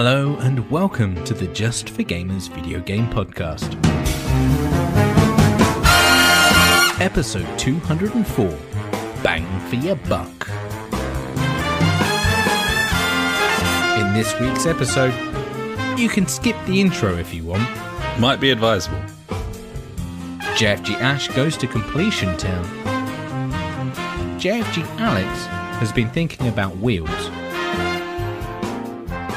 Hello and welcome to the Just for Gamers video game podcast. Episode 204 Bang for Your Buck. In this week's episode, you can skip the intro if you want. Might be advisable. JFG Ash goes to Completion Town. JFG Alex has been thinking about wheels.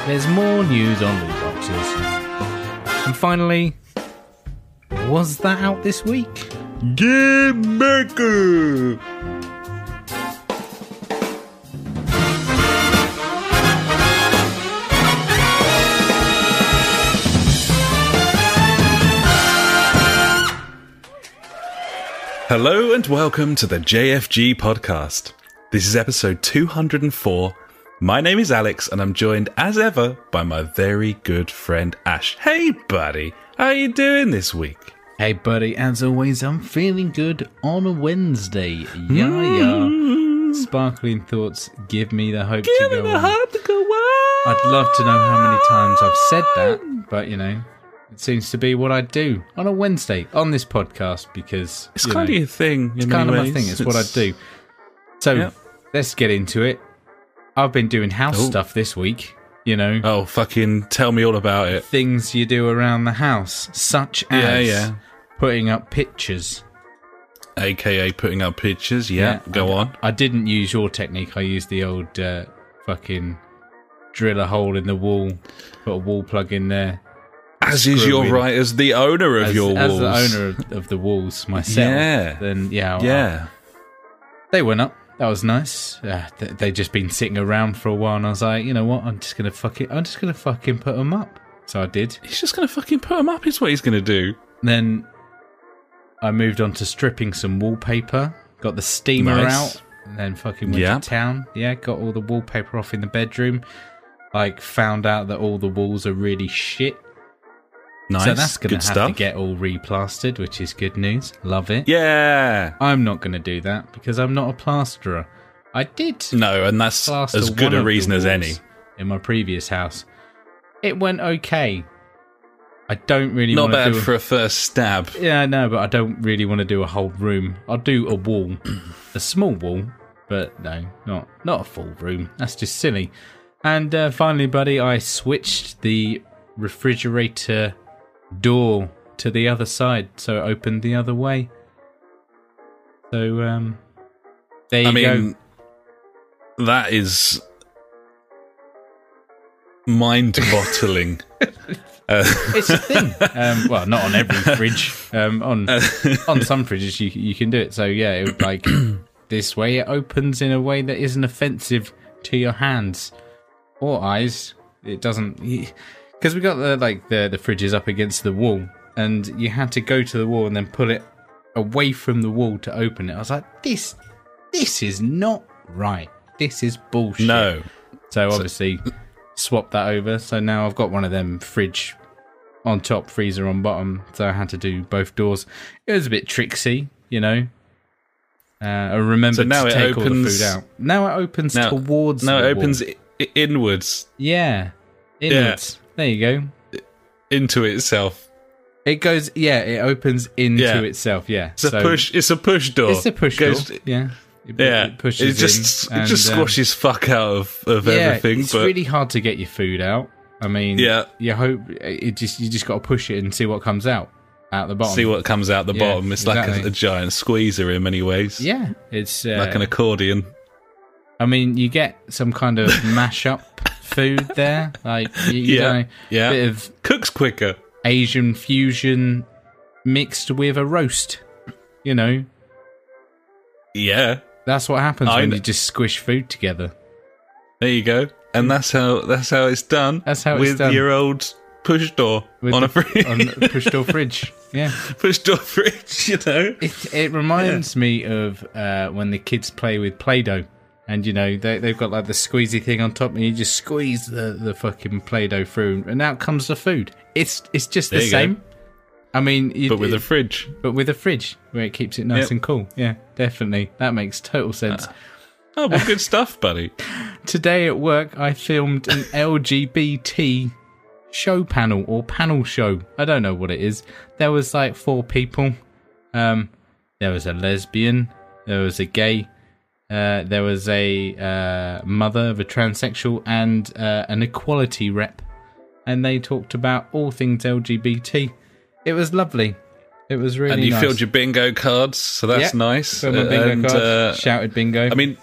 There's more news on loot boxes. And finally, was that out this week? Game Maker! Hello and welcome to the JFG podcast. This is episode 204. My name is Alex and I'm joined as ever by my very good friend Ash. Hey buddy, how you doing this week? Hey, buddy, as always, I'm feeling good on a Wednesday. Yeah, yeah. Mm-hmm. Sparkling thoughts give me the hope to go. Give me the on. heart to go on. I'd love to know how many times I've said that, but you know, it seems to be what I do on a Wednesday on this podcast because It's you kind know, of your thing. it's kind of my thing. It's, what I do. So Yeah. let's get into it. I've been doing house Oh. stuff this week. You know, Oh, fucking tell me all about it. things you do around the house, such as Yeah, yeah. putting up pictures. AKA putting up pictures. Yeah, go I, on. I didn't use your technique. I used the old uh, fucking drill a hole in the wall, put a wall plug in there. As is your in. right as the owner of as, your as walls. the owner of, of the walls myself, Yeah. then yeah, I- Yeah. they went up. That was nice. Uh, th- they just been sitting around for a while, and I was like, you know what? I'm just gonna fuck it. I'm just gonna fucking put them up. So I did. He's just going to fucking put them up, is what he's going to do. Then I moved on to stripping some wallpaper. Got the steamer Nice. out, and then fucking went Yeah. to town. Yeah, got all the wallpaper off in the bedroom. Like found out that all the walls are really shit. Nice. So that's gonna Good have stuff. to get all replastered, which is good news. Love it. Yeah. I'm not gonna do that because I'm not a plasterer. I did No, and that's as good a reason as any. in my previous house. It went okay. I don't really Not bad do for a first stab. Yeah, no, but I don't really want to do a whole room. I'll do a wall, a small wall, but no, not not a full room. That's just silly. And uh, finally, buddy, I switched the refrigerator door to the other side, so it opened the other way. So um, there you I mean, go. that is mind boggling. uh, It's a thing. um, well, not on every fridge. Um, on on some fridges, you you can do it. So yeah, it would like this way. It opens in a way that isn't offensive to your hands or eyes. It doesn't because we got the like the the fridges up against the wall, and you had to go to the wall and then pull it away from the wall to open it. I was like, this this is not right. This is bullshit. no. So obviously swapped that over. So now I've got one of them fridge on top, freezer on bottom. So I had to do both doors. It was a bit tricksy, you know. Uh, I remember So now to it take all the opens- food out. Now it opens Now- towards. No, the it opens i- inwards Yeah, inwards. There you go. into itself. It goes. Yeah, it opens into Yeah. itself. Yeah, It's a push. It's a push door. It's a push Goes- door. Yeah, it, Yeah, it pushes. it just in it just and, um, squashes fuck out of, of yeah, everything. It's but really hard to get your food out. I mean, Yeah. you hope it just you just got to push it and see what comes out out the bottom. see what comes out the Yeah, bottom. It's like a, a giant squeezer in many ways. Yeah, it's uh, like an accordion. I mean, you get some kind of mashup food there, like you, you Yeah, know, yeah. bit of Cooks quicker. Asian fusion mixed with a roast. You know, Yeah, that's what happens I when kn- you just squish food together. there you go. And that's how that's how it's done. That's how it's with done. your old push door With on a the- fridge. on a push door fridge. Yeah. push door fridge. You know. It, it reminds me of uh, when the kids play with Play-Doh. And, you know, they, they've got like the squeezy thing on top and you just squeeze the, the fucking Play-Doh through and out comes the food. It's it's just the There go. same. I mean, you, But with a fridge. but with a fridge where it keeps it nice Yep. and cool. Yeah, definitely. That makes total sense. Oh, well, good stuff, buddy. Today at work, I filmed an LGBT show panel or panel show. I don't know what it is. There was like four people. Um, there was a lesbian. There was a gay. Uh, there was a uh, mother of a transsexual and uh, an equality rep, and they talked about all things LGBT. It was lovely. It was really And you nice. filled your bingo cards, so that's Yeah, nice. Filled my bingo and, uh, shouted bingo. I mean,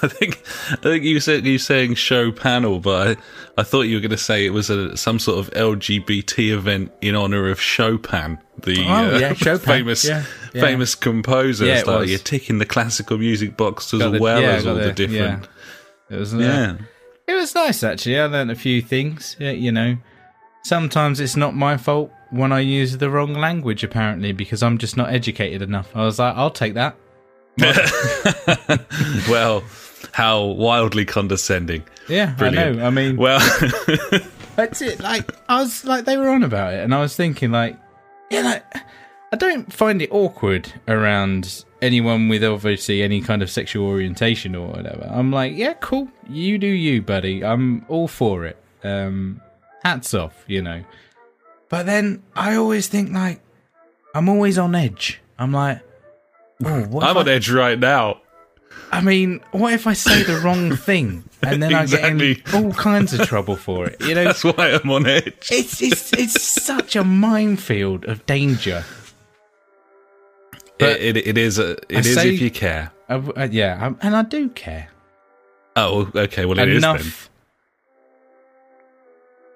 I think I think you said you saying show panel, but I, I thought you were going to say it was a some sort of LGBT event in honor of Chopin, the Oh, uh, yeah, Chopin. famous Yeah, yeah. famous composer. Yeah, like you're ticking the classical music box as the- well as all the, the- different. it was uh, Yeah. It was nice actually. I learned a few things. You know, sometimes it's not my fault when I use the wrong language. Apparently, because I'm just not educated enough. I was like, I'll take that. well, how wildly condescending. Yeah, Brilliant. I know. I mean, Well, that's it. Like I was like, they were on about it, and I was thinking, like, yeah, like, I don't find it awkward around anyone with obviously any kind of sexual orientation or whatever. I'm like, yeah, cool. You do you, buddy. I'm all for it. Um, hats off, you know. But then I always think like, I'm always on edge. I'm like, oh, what I'm if on I, edge right now. I mean, what if I say the wrong thing and then I get in all kinds of trouble for it? You know, That's why I'm on edge. it's it's it's such a minefield of danger. But it, it, it is a, it is say- if you care. I, uh, yeah, I, and I do care Oh, okay. Well, it is enough,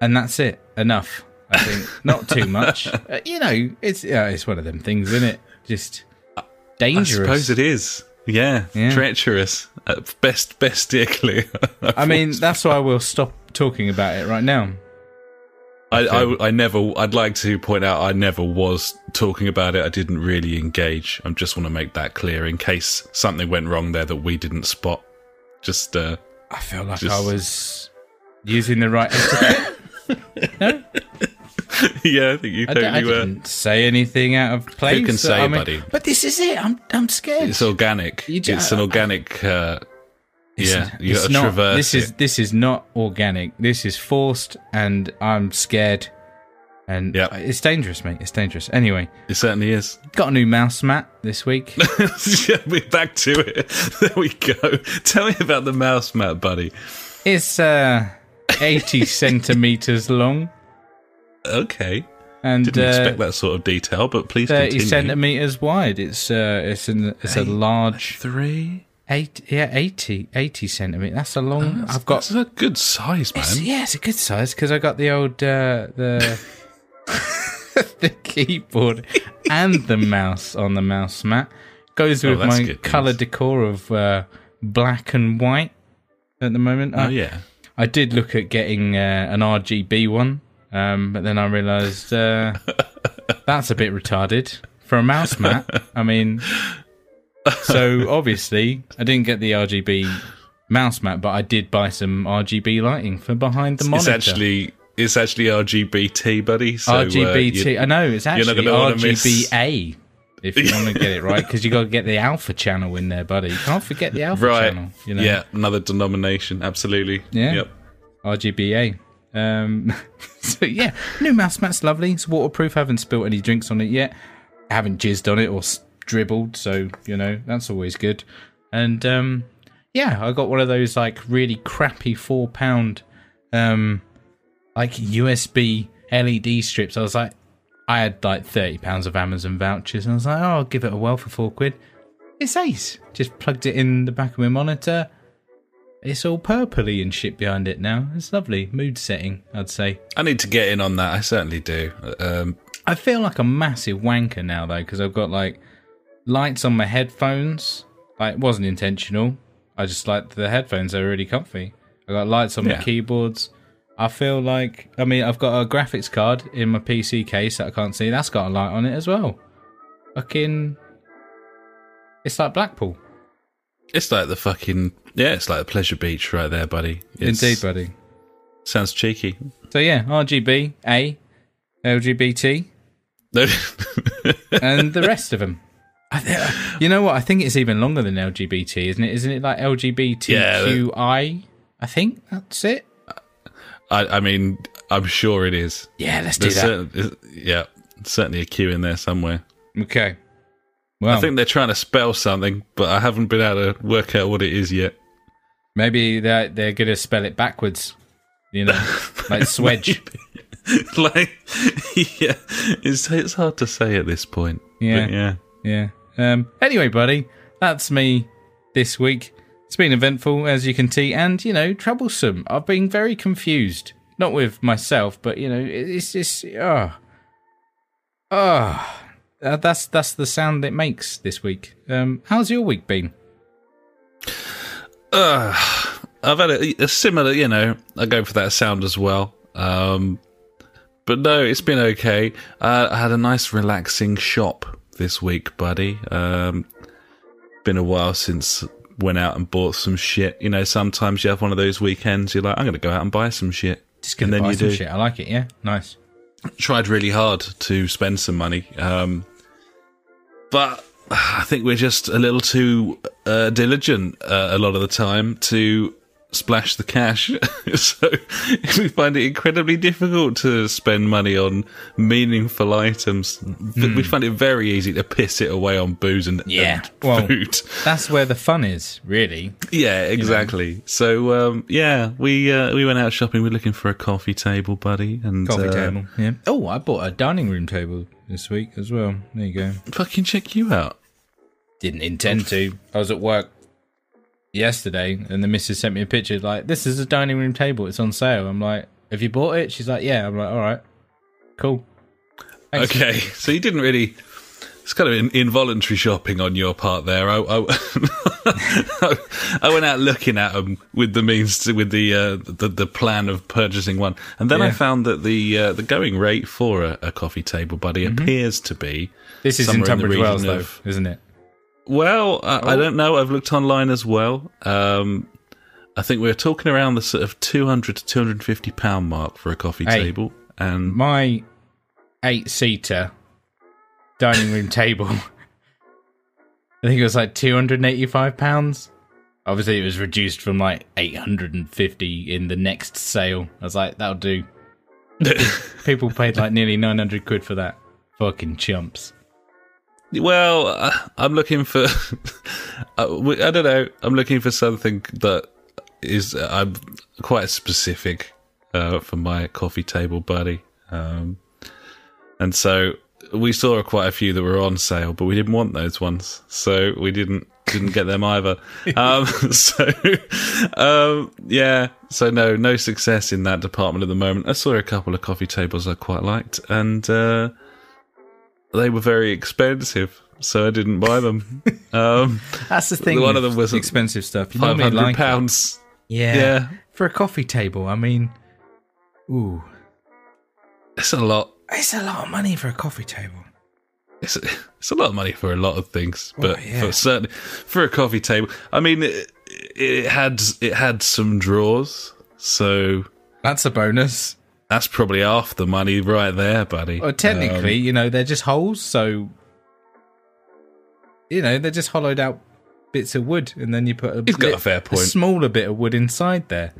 and that's it. Enough, I think. Not too much. Uh, you know, it's yeah, it's one of them things, isn't it? Just dangerous. I suppose it is. Yeah, Yeah. treacherous. Uh, best, best steer clear. I mean, that's why we'll stop talking about it right now. I, I, I never. I'd like to point out I never was talking about it. I didn't really engage. I just want to make that clear in case something went wrong there that we didn't spot. Just uh, I feel like Just- I was using the right. etiquette. no, yeah, I think you I, d- I totally were. didn't say anything out of place. You can say, I mean- buddy? But this is it. I'm I'm scared. It's organic. You ju- it's an organic. Uh, yeah, you got to not- traverse This is this is not organic. This is forced, and I'm scared. And Yep. it's dangerous, mate. It's dangerous. Anyway, It certainly is. got a new mouse mat this week. Yeah, We're back to it. There we go. Tell me about the mouse mat, buddy. it's uh, 80 centimeters long Okay. and Didn't uh, expect that sort of detail, but please 30 continue. centimeters wide. It's uh, it's an it's a large Three. eight yeah 80 80 centimeters. That's a long. I've got That's a good size, man. It's- yeah, it's a good size because I got the old uh, the the keyboard and the mouse on the mouse mat. Goes Oh, with that's my color news. decor of uh, black and white at the moment. Oh I, yeah. I did look at getting uh, an RGB one, um, but then I realised uh, that's a bit retarded for a mouse mat. I mean, so obviously I didn't get the RGB mouse mat, but I did buy some RGB lighting for behind the It's monitor. actually it's actually RGBT, buddy. So, uh, RGBT. you- I know it's actually gonna wanna miss- RGBA. If you want to get it right, because you got to get the alpha channel in there, buddy. You can't forget the alpha right. channel. You know? Yeah, another denomination. Absolutely. Yeah. Yep. RGBA. Um, so yeah, new mouse mat's lovely. It's waterproof. haven't spilt any drinks on it yet. haven't jizzed on it or dribbled, so you know that's always good. And um, yeah, I got one of those like really crappy four pound um, like USB LED strips. I was like, I had like thirty pounds of Amazon vouchers, and I was like, oh, I'll give it a whirl for four quid. It's ace. Just plugged it in the back of my monitor. It's all purpley and shit behind it now. It's lovely. Mood setting, I'd say. I need to get in on that. I certainly do. Um, I feel like a massive wanker now though, because I've got like lights on my headphones. Like it wasn't intentional. I just like the headphones. They're really comfy. I got lights on Yeah. my keyboards. I feel like I mean I've got a graphics card in my PC case that I can't see. That's got a light on it as well. Fucking, it's like Blackpool. It's like the fucking yeah. It's like the pleasure beach right there, buddy. It's, Indeed, buddy. Sounds cheeky. So yeah, RGB, A, LGBT, and the rest of them. You know what? I think it's even longer than LGBT, isn't it? Isn't it like LGBTQI? I think that's it. I, I mean, I'm sure it is. Yeah, let's do There's that. certain, yeah, certainly a Q in there somewhere. Okay. Well, I think they're trying to spell something, but I haven't been able to work out what it is yet. maybe they're they're gonna spell it backwards. You know, like swedge. like, yeah, it's it's hard to say at this point. Yeah. Yeah. Yeah. Um. Anyway, buddy, that's me this week. It's been eventful, as you can see, and you know, troublesome. I've been very confused. Not with myself, but you know, it- it's just oh, oh. Uh, that's that's the sound it makes this week. Um, how's your week been? Uh, I've had a, a similar, you know, I go for that sound as well. Um, but no, it's been okay. Uh, I had a nice relaxing shop this week, buddy. Um, been a while since went out and bought some shit. You know, sometimes you have one of those weekends. You're like, I'm going to go out and buy some shit. Just And then buy you some do. shit. I like it. Yeah, nice. Tried really hard to spend some money, um, but I think we're just a little too uh, diligent uh, a lot of the time to splash the cash. so we find it incredibly difficult to spend money on meaningful items. We find it very easy to piss it away on booze and, Yeah, and well- food. That's where the fun is, really. Yeah, exactly. So um, yeah, we uh, we went out shopping. We're looking for a coffee table, buddy, and Coffee uh, table. Yeah. Oh, I bought a dining room table this week as well. There you go. Fucking check you out. Didn't intend to. I was at work yesterday, and the missus sent me a picture. Like, this is a dining room table. It's on sale. I'm like, have you bought it? She's like, yeah. I'm like, all right, cool. Thanks. Okay, so you didn't really. It's kind of in, involuntary shopping on your part there. I, I, I went out looking at them with the means to, with the, uh, the the plan of purchasing one, and then I found that the uh, the going rate for a, a coffee table buddy appears to be This is in somewhere in the Tunbridge Wells, region though, of- isn't it? Well, I, I Oh. don't know. I've looked online as well. Um, I think we're talking around the sort of two hundred to two hundred and fifty pound mark for a coffee Hey. table, and My eight seater dining room table. I think it was like two hundred and eighty five pounds. Obviously, it was reduced from like eight hundred and fifty in the next sale. I was like, that'll do. People paid like nearly nine hundred quid for that. Fucking chumps. Well, uh, I'm looking for. uh, w- I don't know. I'm looking for something that is. Uh, I'm quite specific uh, for my coffee table buddy, um, and so we saw quite a few that were on sale, but we didn't want those ones, so we didn't didn't get them either. Um, so, um, yeah. So no, no success in that department at the moment. I saw a couple of coffee tables I quite liked, and. Uh, they were very expensive, so I didn't buy them. Um, That's the thing. One of them was expensive stuff. You five normally hundred like it. pounds. Yeah. Yeah. For a coffee table, I mean, ooh, It's a lot. it's a lot of money for a coffee table. It's a, it's a lot of money for a lot of things, but Oh, yeah. for certainly for a coffee table. I mean, it, it had it had some drawers, so That's a bonus. That's probably half the money right there, buddy. Well, technically, Um, you know, they're just holes, so you know they're just hollowed out bits of wood, and then you put a, got a fair point. smaller bit of wood inside there.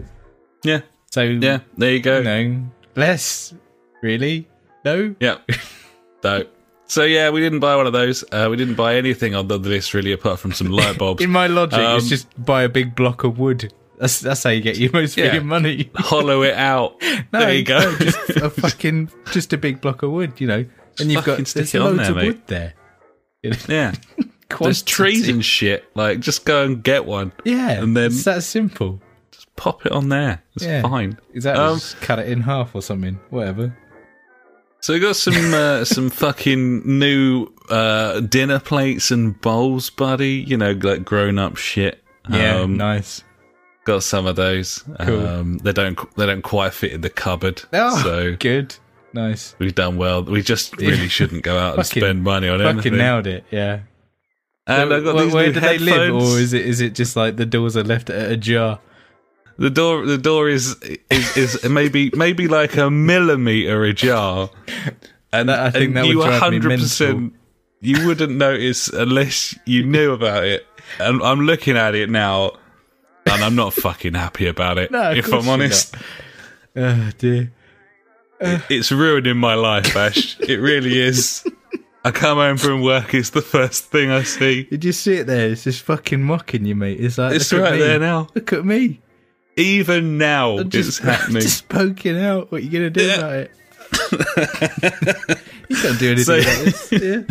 yeah, So yeah. There you go. you know, less really. No, Yeah. no. So yeah, we didn't buy one of those. Uh, we didn't buy anything on the list really, apart from some light bulbs. in my logic, it's Um, just buy a big block of wood. That's that's how you get your most Yeah. freaking money. Hollow it out. No, there you go. no, just a fucking just a big block of wood, you know, and you've got stick there's loads there, of mate. wood there. You know, yeah. There's trees and shit. Like, just go and get one. Yeah, and then- it's that simple. Just pop it on there. It's Yeah. fine. Exactly. Um, just cut it in half or something. Whatever. So we got some uh, some fucking new uh, dinner plates and bowls, buddy. You know, like grown up shit. Yeah, Um, nice. Got some of those. Cool. Um, they don't they don't quite fit in the cupboard. Oh, So good. Nice. we've done well. We just really shouldn't go out and Fucking- spend money on Fucking anything. nailed it. Yeah. And I got where these where do they live, or is it is it just like the doors are left at a jar? The door, the door is is, is maybe maybe like a millimeter ajar, and That- I think and that would you me 100% you wouldn't notice unless you knew about it. And I'm looking at it now, and I'm not fucking happy about it. No, if I'm honest, Oh dear. It- it's ruining my life, Ash. it really is. I come home from work. It's the first thing I see. Did you see it there. It's just fucking mocking you, mate. It's like It's look at right me. there now. Look at me. Even now, I'm it's happening. just poking out. What you gonna do Yeah. about it? you can't do anything So- about this. Yeah.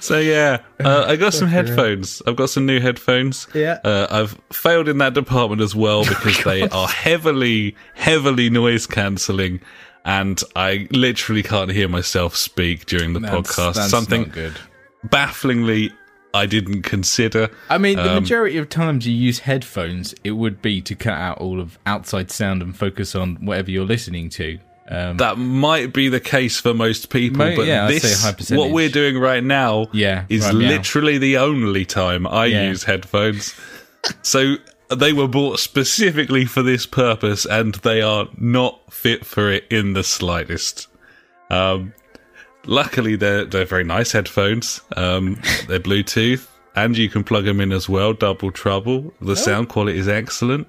So yeah, uh, I got some headphones. I've got some new headphones. Yeah. Uh, I've failed in that department as well because they are heavily, heavily noise cancelling, and I literally can't hear myself speak during the That's- podcast. that's Something not good. bafflingly I didn't consider. I mean, the Um, majority of times you use headphones, it would be to cut out all of outside sound and focus on whatever you're listening to. Um, That might be the case for most people, Mo- but yeah, this, a high percentage. what we're doing right now, Yeah, is right, literally the only time I Yeah. use headphones. so they were bought specifically for this purpose, and they are not fit for it in the slightest. Um, luckily, they're they're very nice headphones. Um, they're Bluetooth, and you can plug them in as well. Double trouble. The sound quality is excellent.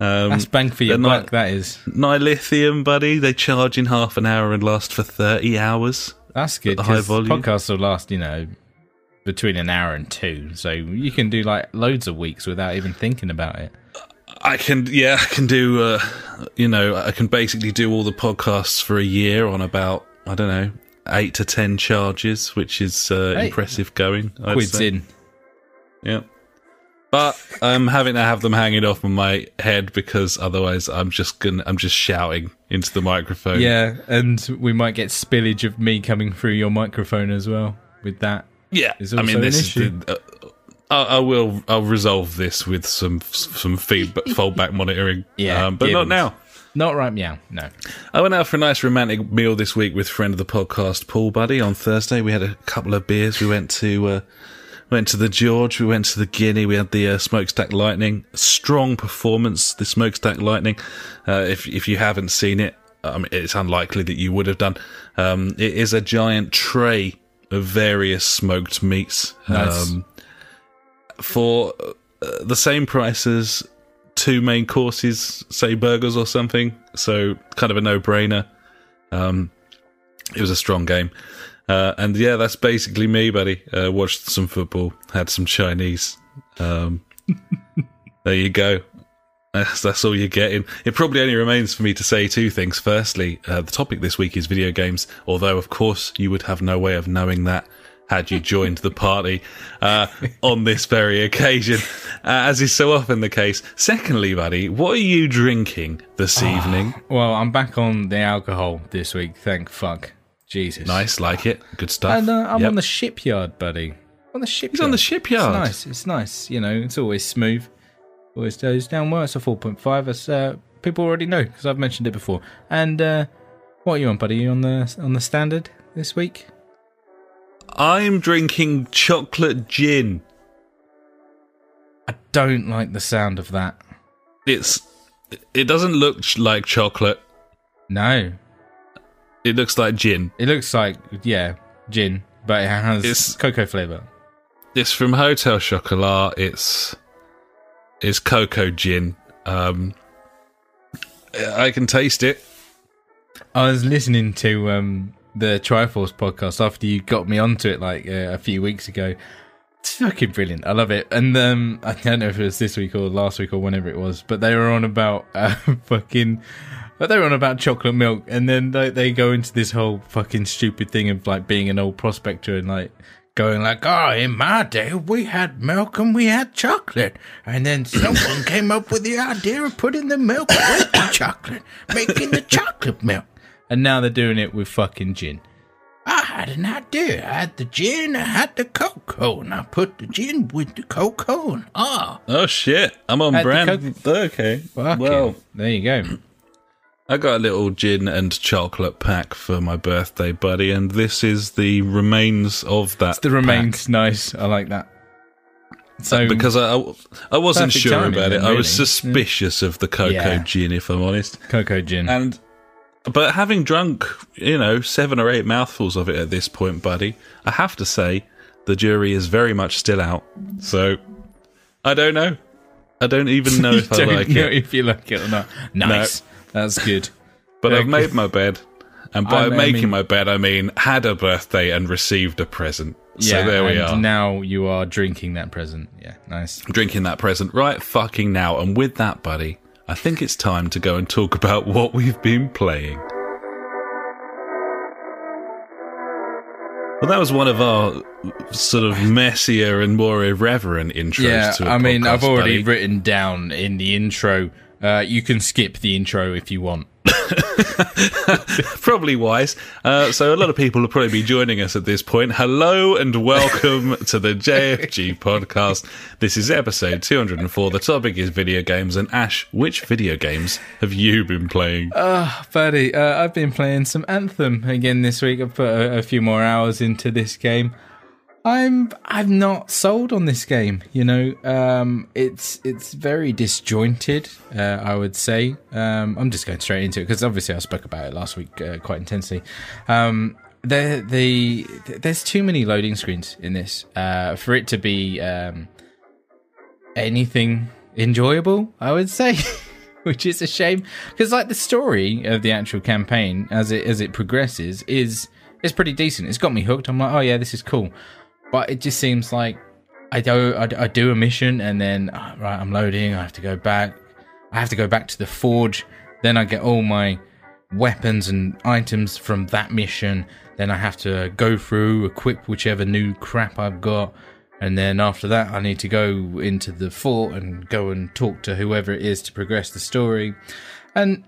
Um, that's bang for your buck. That is. Nilithium, buddy. They charge in half an hour and last for 30 hours. That's good. the high volume. Podcasts will last, you know, between an hour and two, so you can do like loads of weeks without even thinking about it. I can, yeah, I can do, uh, you know, I can basically do all the podcasts for a year on about, I don't know, eight to 10 charges, which is uh, Hey. impressive going. I'd Quids say. in. Yeah. But I'm having to have them hanging off on my head because otherwise I'm just gonna, I'm just shouting into the microphone. Yeah, and we might get spillage of me coming through your microphone as well with that. Yeah, is I also mean, an this issue. is the, uh, I, I will. I'll resolve this with some some feedback, foldback monitoring. Yeah, um, but not gibbons. now. Not right meow, no. I went out for a nice romantic meal this week with friend of the podcast, Paul Buddy. On Thursday, we had a couple of beers. We went to uh, went to the George. We went to the Guinea. We had the uh, Smokestack Lightning. Strong performance. The Smokestack Lightning. Uh, if if you haven't seen it, I mean, it's unlikely that you would have done. Um, it is a giant tray of various smoked meats. Nice. Um, for uh, the same price as two main courses, say burgers or something. So kind of a no-brainer. Um, it was a strong game, uh, and yeah, that's basically me, buddy. Uh, watched some football, had some Chinese. Um, there you go. That's, that's all you're getting. It probably only remains for me to say two things. Firstly, uh, the topic this week is video games, although, of course, you would have no way of knowing that had you joined the party uh, on this very occasion, uh, as is so often the case. Secondly, buddy, what are you drinking this evening? Well, I'm back on the alcohol this week, thank fuck. Jesus. Nice, like it. Good stuff. And uh, I'm Yep. on the shipyard, buddy. On the shipyard. He's on the shipyard. It's nice. It's nice. You know, it's always smooth. Always goes down well. It's a 4.5, as uh, people already know because I've mentioned it before. And uh, what are you on, buddy? you on the on the standard this week? I'm drinking chocolate gin. I don't like the sound of that. It's. It doesn't look like chocolate. No, It looks like gin. it looks like yeah, gin, but it has It's- cocoa flavor. It's from Hotel Chocolat. It's it's cocoa gin. Um, I can taste it. I was listening to um, the Triforce podcast after you got me onto it like uh, a few weeks ago. It's fucking brilliant. I love it. And um, I don't know if it was this week or last week or whenever it was, but they were on about uh, fucking. But they're on about chocolate milk, and then they, they go into this whole fucking stupid thing of like being an old prospector and like going like, "Oh, in my day we had milk and we had chocolate, and then someone came up with the idea of putting the milk with the chocolate, making the chocolate milk." And now they're doing it with fucking gin. I had an idea. I had the gin, I had the cocoa, and I put the gin with the cocoa. And ah, Oh shit! I'm on the brand. okay. fucking- Well, there you go. I got a little gin and chocolate pack for my birthday, buddy, and this is the remains of that. The remains nice. I like that. So because I I, wasn't sure timing about it. then, I was suspicious of the cocoa Yeah. gin, if I'm honest. cocoa gin. And but having drunk, you know, seven or eight mouthfuls of it at this point, buddy, I have to say the jury is very much still out. So I don't know. I don't even know if I like it. if you like it or not. Nice. That's good. But I've made my bed. And by I- making my bed, I mean had a birthday and received a present. Yeah, so there we and are. Now you are drinking that present. Yeah, nice. drinking that present right fucking now. And with that, buddy, I think it's time to go and talk about what we've been playing. Well, that was one of our sort of messier and more irreverent intros Yeah, to a I mean, podcast, I've already buddy. written down in the intro. Uh, you can skip the intro if you want. probably wise. Uh, so a lot of people will probably be joining us at this point. Hello and welcome to the JFG podcast. This is episode 204. The topic is video games. And Ash, which video games have you been playing? Oh, buddy, uh, I've been playing some Anthem again this week. I've put a, a few more hours into this game. I'm I'm not sold on this game. You know, um, it's it's very disjointed. Uh, I would say. Um, I'm just going straight into it because obviously I spoke about it last week uh, quite intensely. Um, the the there's too many loading screens in this uh, for it to be um, anything enjoyable. I would say. Which is a shame because, like, the story of the actual campaign as it as it progresses is is pretty decent. It's got me hooked. I'm like, oh yeah, this is cool but it just seems like I do I, I do a mission and then ah, right I'm loading. I have to go back. I have to go back to the forge. Then I get all my weapons and items from that mission. Then I have to go through equip whichever new crap I've got. And then after that, I need to go into the fort and go and talk to whoever it is to progress the story. And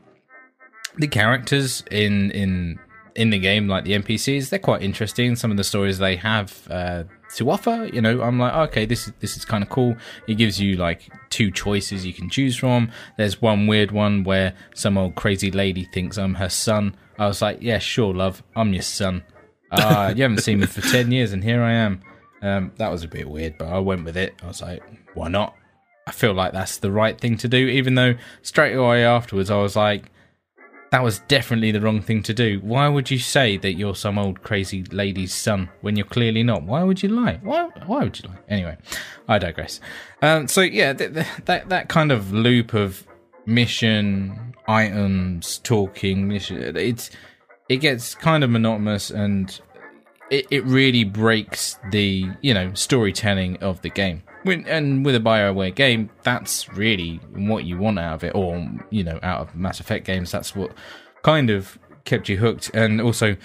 the characters in in in the game, like the NPCs, they're quite interesting. Some of the stories they have uh, to offer, you know, I'm like, okay, this is this is kind of cool. It gives you like two choices you can choose from. There's one weird one where some old crazy lady thinks I'm her son. I was like, yeah, sure, love, I'm your son. Ah, you haven't seen me for ten years, and here I am. Um, that was a bit weird, but I went with it. I was like, why not? I feel like that's the right thing to do, even though straight away afterwards I was like, that was definitely the wrong thing to do. Why would you say that you're some old crazy lady's son when you're clearly not? Why would you lie? Why? Why would you lie? Anyway, I digress. Um, so yeah, th- th- that that kind of loop of mission items, talking, mission, it's it gets kind of monotonous and it, it really breaks the you know storytelling of the game. And with a Bioware game, that's really what you want out of it, or you know, out of Mass Effect games, that's what kind of kept you hooked. And also,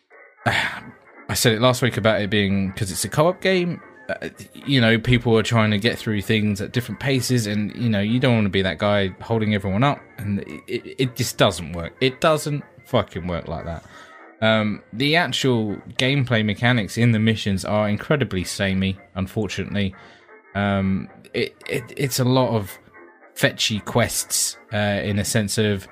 I said it last week about it being because it's a co-op game. uh, You know, people are trying to get through things at different paces, and you know, you don't want to be that guy holding everyone up, and it, it, it just doesn't work. It doesn't fucking work like that. Um, the actual gameplay mechanics in the missions are incredibly samey, unfortunately. Um, it, it it's a lot of fetchy quests uh, in a sense of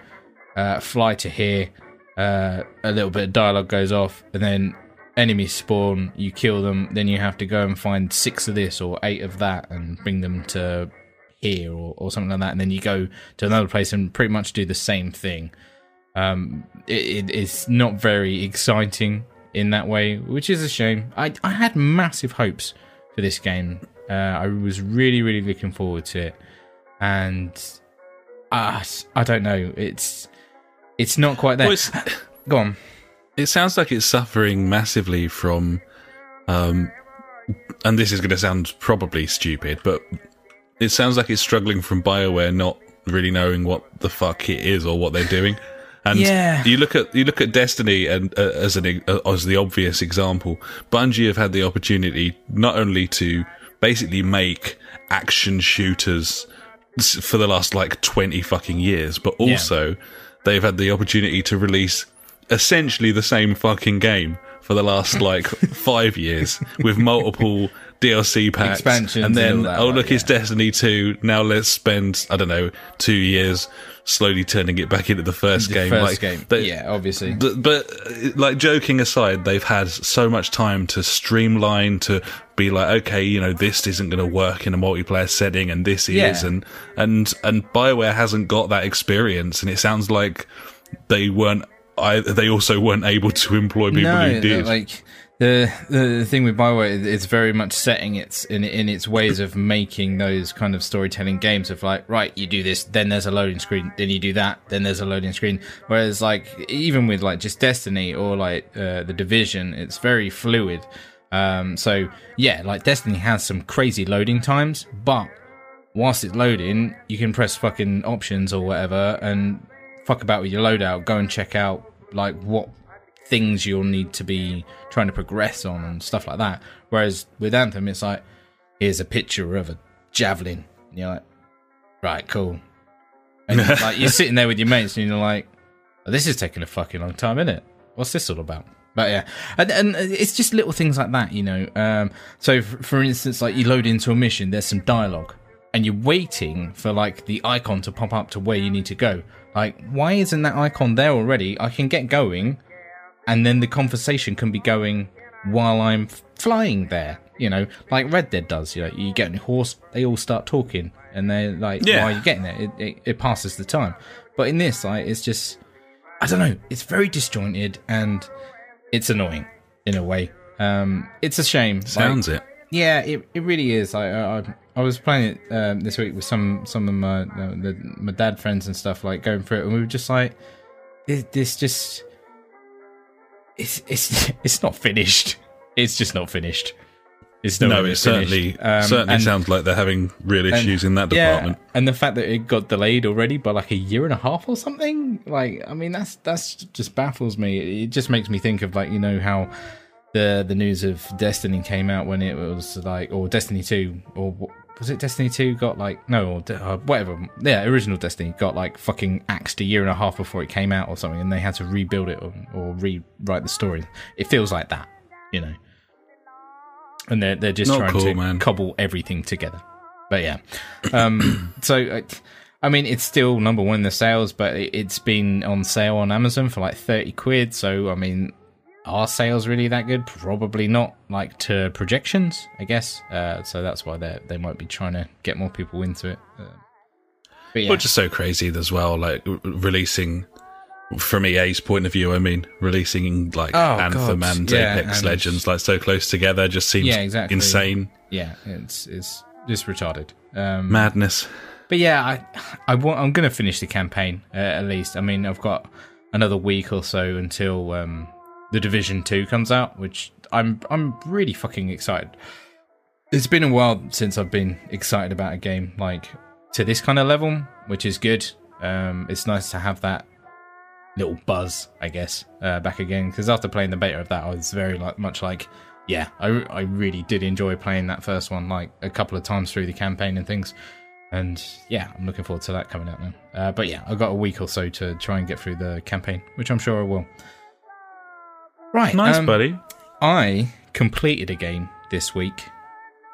uh, fly to here, uh, a little bit of dialogue goes off, and then enemies spawn, you kill them, then you have to go and find six of this or eight of that and bring them to here or, or something like that, and then you go to another place and pretty much do the same thing. Um, it, it, it's not very exciting in that way, which is a shame. I, I had massive hopes for this game. Uh, I was really, really looking forward to it, and uh, I don't know. It's it's not quite there. Well, Go on. it sounds like it's suffering massively from um and this is going to sound probably stupid but it sounds like it's struggling from bioware not really knowing what the fuck it is or what they're doing and Yeah. you look at you look at destiny and uh, as an uh, as the obvious example bungie have had the opportunity not only to basically make action shooters for the last like 20 fucking years but also they've had the opportunity to release essentially the same fucking game for the last like five years with multiple DLC packs. Expansions and then and that, oh like, look it's yeah. Destiny 2 now let's spend I don't know 2 years slowly turning it back into the first The game first like game. they- yeah, obviously. but, but like joking aside, they've had so much time to streamline to be like, okay, you know, this isn't going to work in a multiplayer setting, and this Yeah. is, and and and Bioware hasn't got that experience, and it sounds like they weren't I, they also weren't able to employ people no, who did. like the, the thing with Bioware, is very much setting its in in its ways of making those kind of storytelling games of like, right, you do this, then there's a loading screen, then you do that, then there's a loading screen. Whereas like even with like just Destiny or like uh, the Division, it's very fluid. Um, so yeah, like Destiny has some crazy loading times, but whilst it's loading, you can press fucking options or whatever and fuck about with your loadout. Go and check out like what things you'll need to be trying to progress on and stuff like that. Whereas with Anthem, it's like here's a picture of a javelin. And you're like, right, cool. And like you're sitting there with your mates and you're like, oh, this is taking a fucking long time, isn't it? What's this all about? But yeah, and, and it's just little things like that, you know. Um, so, for, for instance, like you load into a mission, there's some dialogue, and you're waiting for like the icon to pop up to where you need to go. Like, why isn't that icon there already? I can get going, and then the conversation can be going while I'm flying there. You know, like Red Dead does. You know, you get on your horse, they all start talking, and they're like, Yeah. "Why are you getting there?" It, it, it passes the time. But in this, like, it's just, I don't know. It's very disjointed and it's annoying in a way. Um, it's a shame. Like, Sounds it. yeah, it, it really is. I I, I was playing it um, this week with some some of my uh, the, my dad friends and stuff, like going through it, and we were just like, this, this just it's it's it's not finished. It's just not finished. It's No, it certainly. Um, certainly and- sounds like they're having real issues in that department. yeah, and the fact that it got delayed already by like a year and a half or something, like I mean, that's that's just baffles me. It just makes me think of like you know how the the news of Destiny came out when it was like, or Destiny Two, or was it Destiny Two got like no, or uh, whatever. Yeah, original Destiny got like fucking axed a year and a half before it came out or something, and they had to rebuild it or, or rewrite the story. It feels like that, you know. And they're they're just Not trying cool, to man. cobble everything together. But yeah, um, so uh, I mean, it's still number one in the sales, but it's been on sale on Amazon for like thirty quid. So I mean, are sales really that good? Probably not. Like to projections, I guess. Uh, so that's why they they might be trying to get more people into it. Uh, but yeah, Which is so crazy as well, like r- releasing from EA's point of view, I mean, releasing like Oh, Anthem God, and yeah, Apex and- Legends like so close together just seems Yeah, exactly. insane. yeah, it's it's just retarded. Um, Madness. But yeah, I, I want, I'm going to finish the campaign uh, at least. I mean, I've got another week or so until um, the Division Two comes out, which I'm I'm really fucking excited. It's been a while since I've been excited about a game like to this kind of level, which is good. Um, it's nice to have that little buzz, I guess, uh, back again. Because after playing the beta of that, I was very like much like, yeah, I I really did enjoy playing that first one like a couple of times through the campaign and things. And yeah, I'm looking forward to that coming out now. Uh, but yeah, I've got a week or so to try and get through the campaign, which I'm sure I will. Right, Nice, um, buddy. I completed a game this week.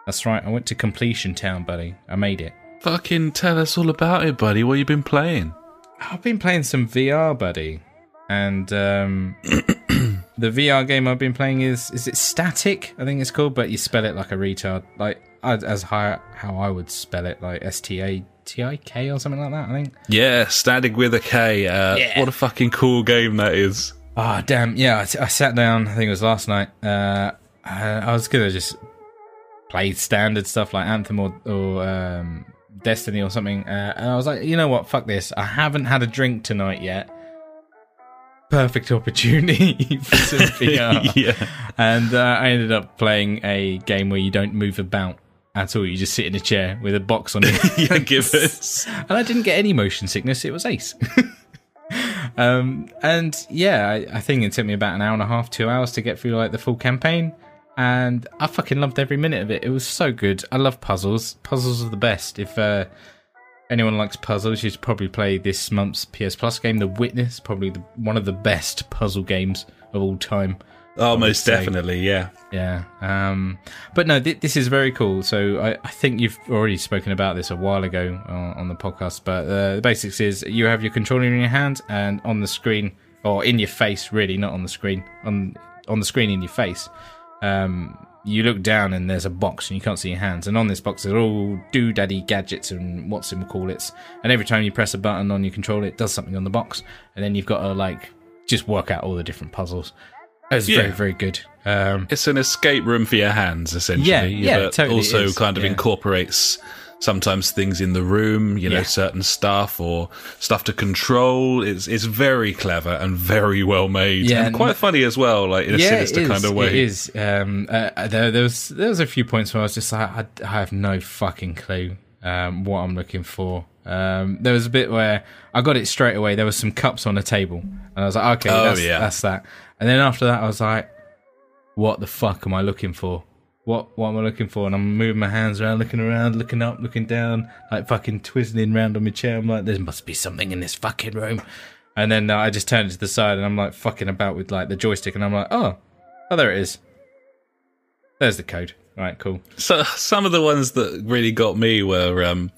That's right, I went to Completion Town, buddy. I made it. Fucking tell us all about it, buddy. What you been playing? I've been playing some VR, buddy, and um, the VR game I've been playing is is it Static? I think it's called, but you spell it like a retard, like as high, how how I would spell it, like S T A T I K or something like that. I think. Yeah, Static with a K. Uh, Yeah. What a fucking cool game that is. Ah, damn. Yeah, I, t- I sat down, I think it was last night. Uh, I, I was going to just play standard stuff like Anthem or, or um, Destiny or something. Uh, and I was like, you know what? Fuck this. I haven't had a drink tonight yet. Perfect opportunity for some VR. yeah. And uh, I ended up playing a game where you don't move about at all. You just sit in a chair with a box on it. yeah, give us. and I didn't get any motion sickness. It was ace. Um, and yeah, I, I think it took me about an hour and a half, two hours to get through like the full campaign, and I fucking loved every minute of it. It was so good. I love puzzles. Puzzles are the best. If uh, anyone likes puzzles, you should probably play this month's PS Plus game, The Witness. Probably the, one of the best puzzle games of all time. Oh, most definitely, yeah. Yeah. Um, but no, th- this is very cool. So I, I think you've already spoken about this a while ago uh, on the podcast. But uh, the basics is you have your controller in your hand and on the screen, or in your face, really, not on the screen, on on the screen in your face. Um, you look down and there's a box and you can't see your hands. And on this box, there's all doodaddy gadgets and what's in call it. And every time you press a button on your controller, it does something on the box. And then you've got to like just work out all the different puzzles. It was Yeah. very very good. Um, It's an escape room for your hands, essentially. Yeah, yeah, but totally also is, kind of yeah. incorporates sometimes things in the room, you know, Yeah. certain stuff or stuff to control. It's it's very clever and very well made, Yeah, and quite funny as well, like in a sinister kind of way. It is. Um, uh, there, there was there was a few points where I was just like, I, I have no fucking clue um, what I'm looking for. Um, there was a bit where I got it straight away. There was some cups on a table, and I was like, okay, Oh, that's, yeah. that's that. And then after that, I was like, what the fuck am I looking for? What what am I looking for? And I'm moving my hands around, looking around, looking up, looking down, like fucking twizzling around on my chair. I'm like, there must be something in this fucking room. And then uh, I just turned to the side and I'm like fucking about with like the joystick, and I'm like, oh, oh, there it is. There's the code. Right, cool. So some of the ones that really got me were um,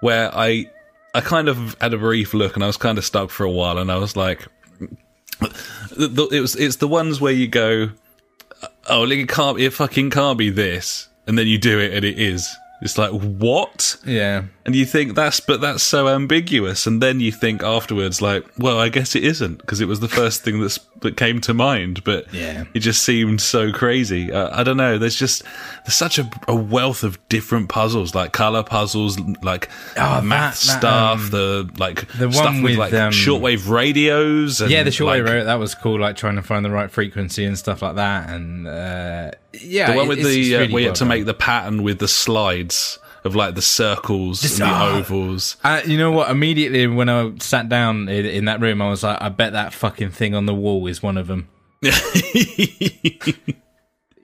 where I I kind of had a brief look and I was kind of stuck for a while and I was like, it was it's the ones where you go, oh, it can't it fucking can't be this, and then you do it and it is. It's like what? Yeah, And you think that's but that's so ambiguous, and then you think afterwards, like, well, I guess it isn't because it was the first thing that's that came to mind, but Yeah. it just seemed so crazy. Uh, I don't know. There's just there's such a, a wealth of different puzzles, like color puzzles, like Oh, math that- that, stuff, um, the like the stuff one with, with, like um, shortwave radios. And, yeah. The shortwave like, wave that was cool. Like trying to find the right frequency and stuff like that. And uh, yeah, The one with the uh, really you well had to done. make the pattern with the slides of like the circles Just- and the ah. ovals. Uh, you know what? Immediately when I sat down in, in that room, I was like, I bet that fucking thing on the wall is one of them.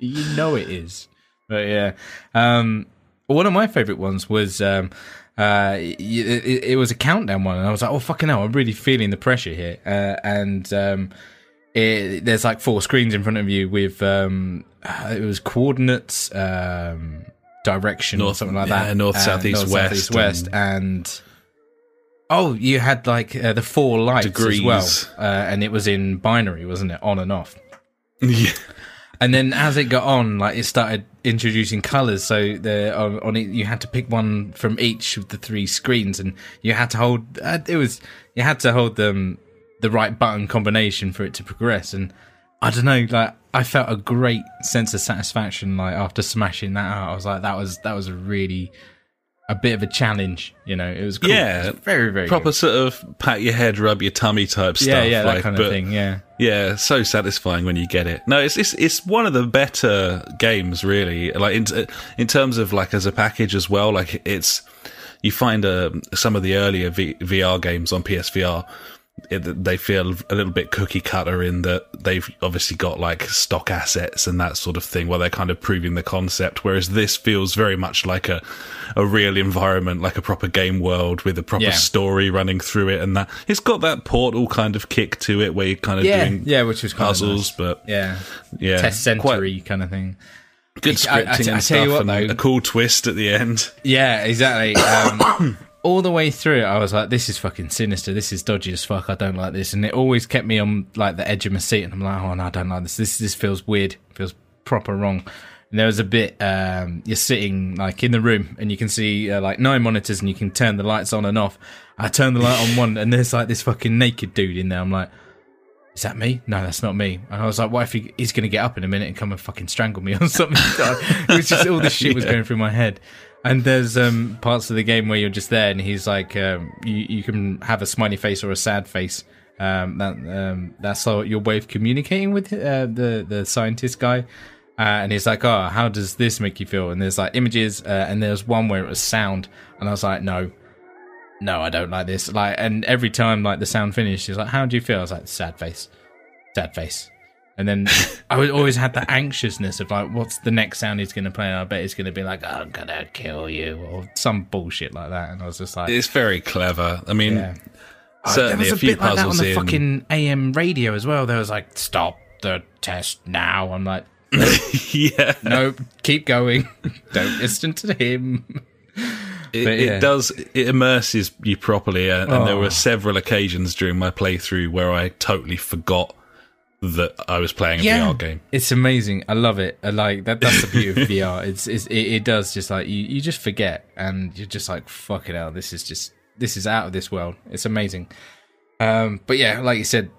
You know it is. But yeah, um, one of my favorite ones was um, uh, it, it was a countdown one, and I was like, oh fucking hell, I'm really feeling the pressure here. Uh, and um, it, there's like four screens in front of you with um, uh, it was coordinates, um, direction, or something like yeah, that. north, Uh, south, east, north, west, west, and. Oh, you had like uh, the four lights Degrees. as well, uh, and it was in binary, wasn't it? On and off. yeah. And then as it got on, like it started introducing colors. So the on, on it, you had to pick one from each of the three screens, and you had to hold. Uh, it was you had to hold them the right button combination for it to progress. And I don't know, like I felt a great sense of satisfaction. Like after smashing that out, I was like, that was that was a really a bit of a challenge. You know, it was cool. Yeah, was very very proper good. sort of pat your head, rub your tummy type stuff. Yeah, yeah, that like, kind of thing. Yeah. Yeah, so satisfying when you get it. No, it's it's it's one of the better games, really. Like in in terms of like as a package as well. Like it's you find uh, some of the earlier v- VR games on PSVR. It, they feel a little bit cookie cutter in that they've obviously got like stock assets and that sort of thing where they're kind of proving the concept. Whereas this feels very much like a, a real environment, like a proper game world with a proper Yeah. story running through it. And that it's got that portal kind of kick to it where you're kind of Yeah, doing yeah, which was puzzles, nice. but yeah, yeah, test quite centery kind of thing. good I- I- scripting I and tell stuff, you what, and though- a cool twist at the end. Yeah, exactly. Um, all the way through I was like, "This is fucking sinister. This is dodgy as fuck. I don't like this." And it always kept me on like the edge of my seat, and I'm like, "Oh no, I don't like this. This this feels weird. feels proper wrong." And there was a bit um, you're sitting like in the room, and you can see uh, like nine monitors, and you can turn the lights on and off. I turn the light on one, and there's like this fucking naked dude in there. I'm like. Is that me? No, that's not me. And I was like, what if he, he's going to get up in a minute and come and fucking strangle me or something? it was just all this shit was going through my head. And there's um, parts of the game where you're just there, and he's like, um, you you can have a smiley face or a sad face. Um, that um, that's how your way of communicating with uh, the the scientist guy. Uh, and he's like, oh, how does this make you feel? And there's like images, uh, and there's one where it was sound, and I was like, no, no, I don't like this. Like, and every time like the sound finished, he's like, how do you feel? I was like, sad face, sad face. And then I would always had the anxiousness of like, what's the next sound he's going to play? And I bet he's going to be like, I'm going to kill you or some bullshit like that. And I was just like, It's very clever. I mean, yeah. Oh, certainly there a was few bit like that on puzzles the in. fucking AM radio as well. There was like, stop the test now. I'm like, yeah, no, keep going. Don't listen to him. it, but yeah. it does. It immerses you properly, uh, and there Oh. were several occasions during my playthrough where I totally forgot that I was playing a VR game. It's amazing. I love it. I like that. That's the beauty of VR. It's, it's it, it does just like you, you just forget, and you're just like fuck it out. This is just this is out of this world. It's amazing. Um, but yeah, like you said,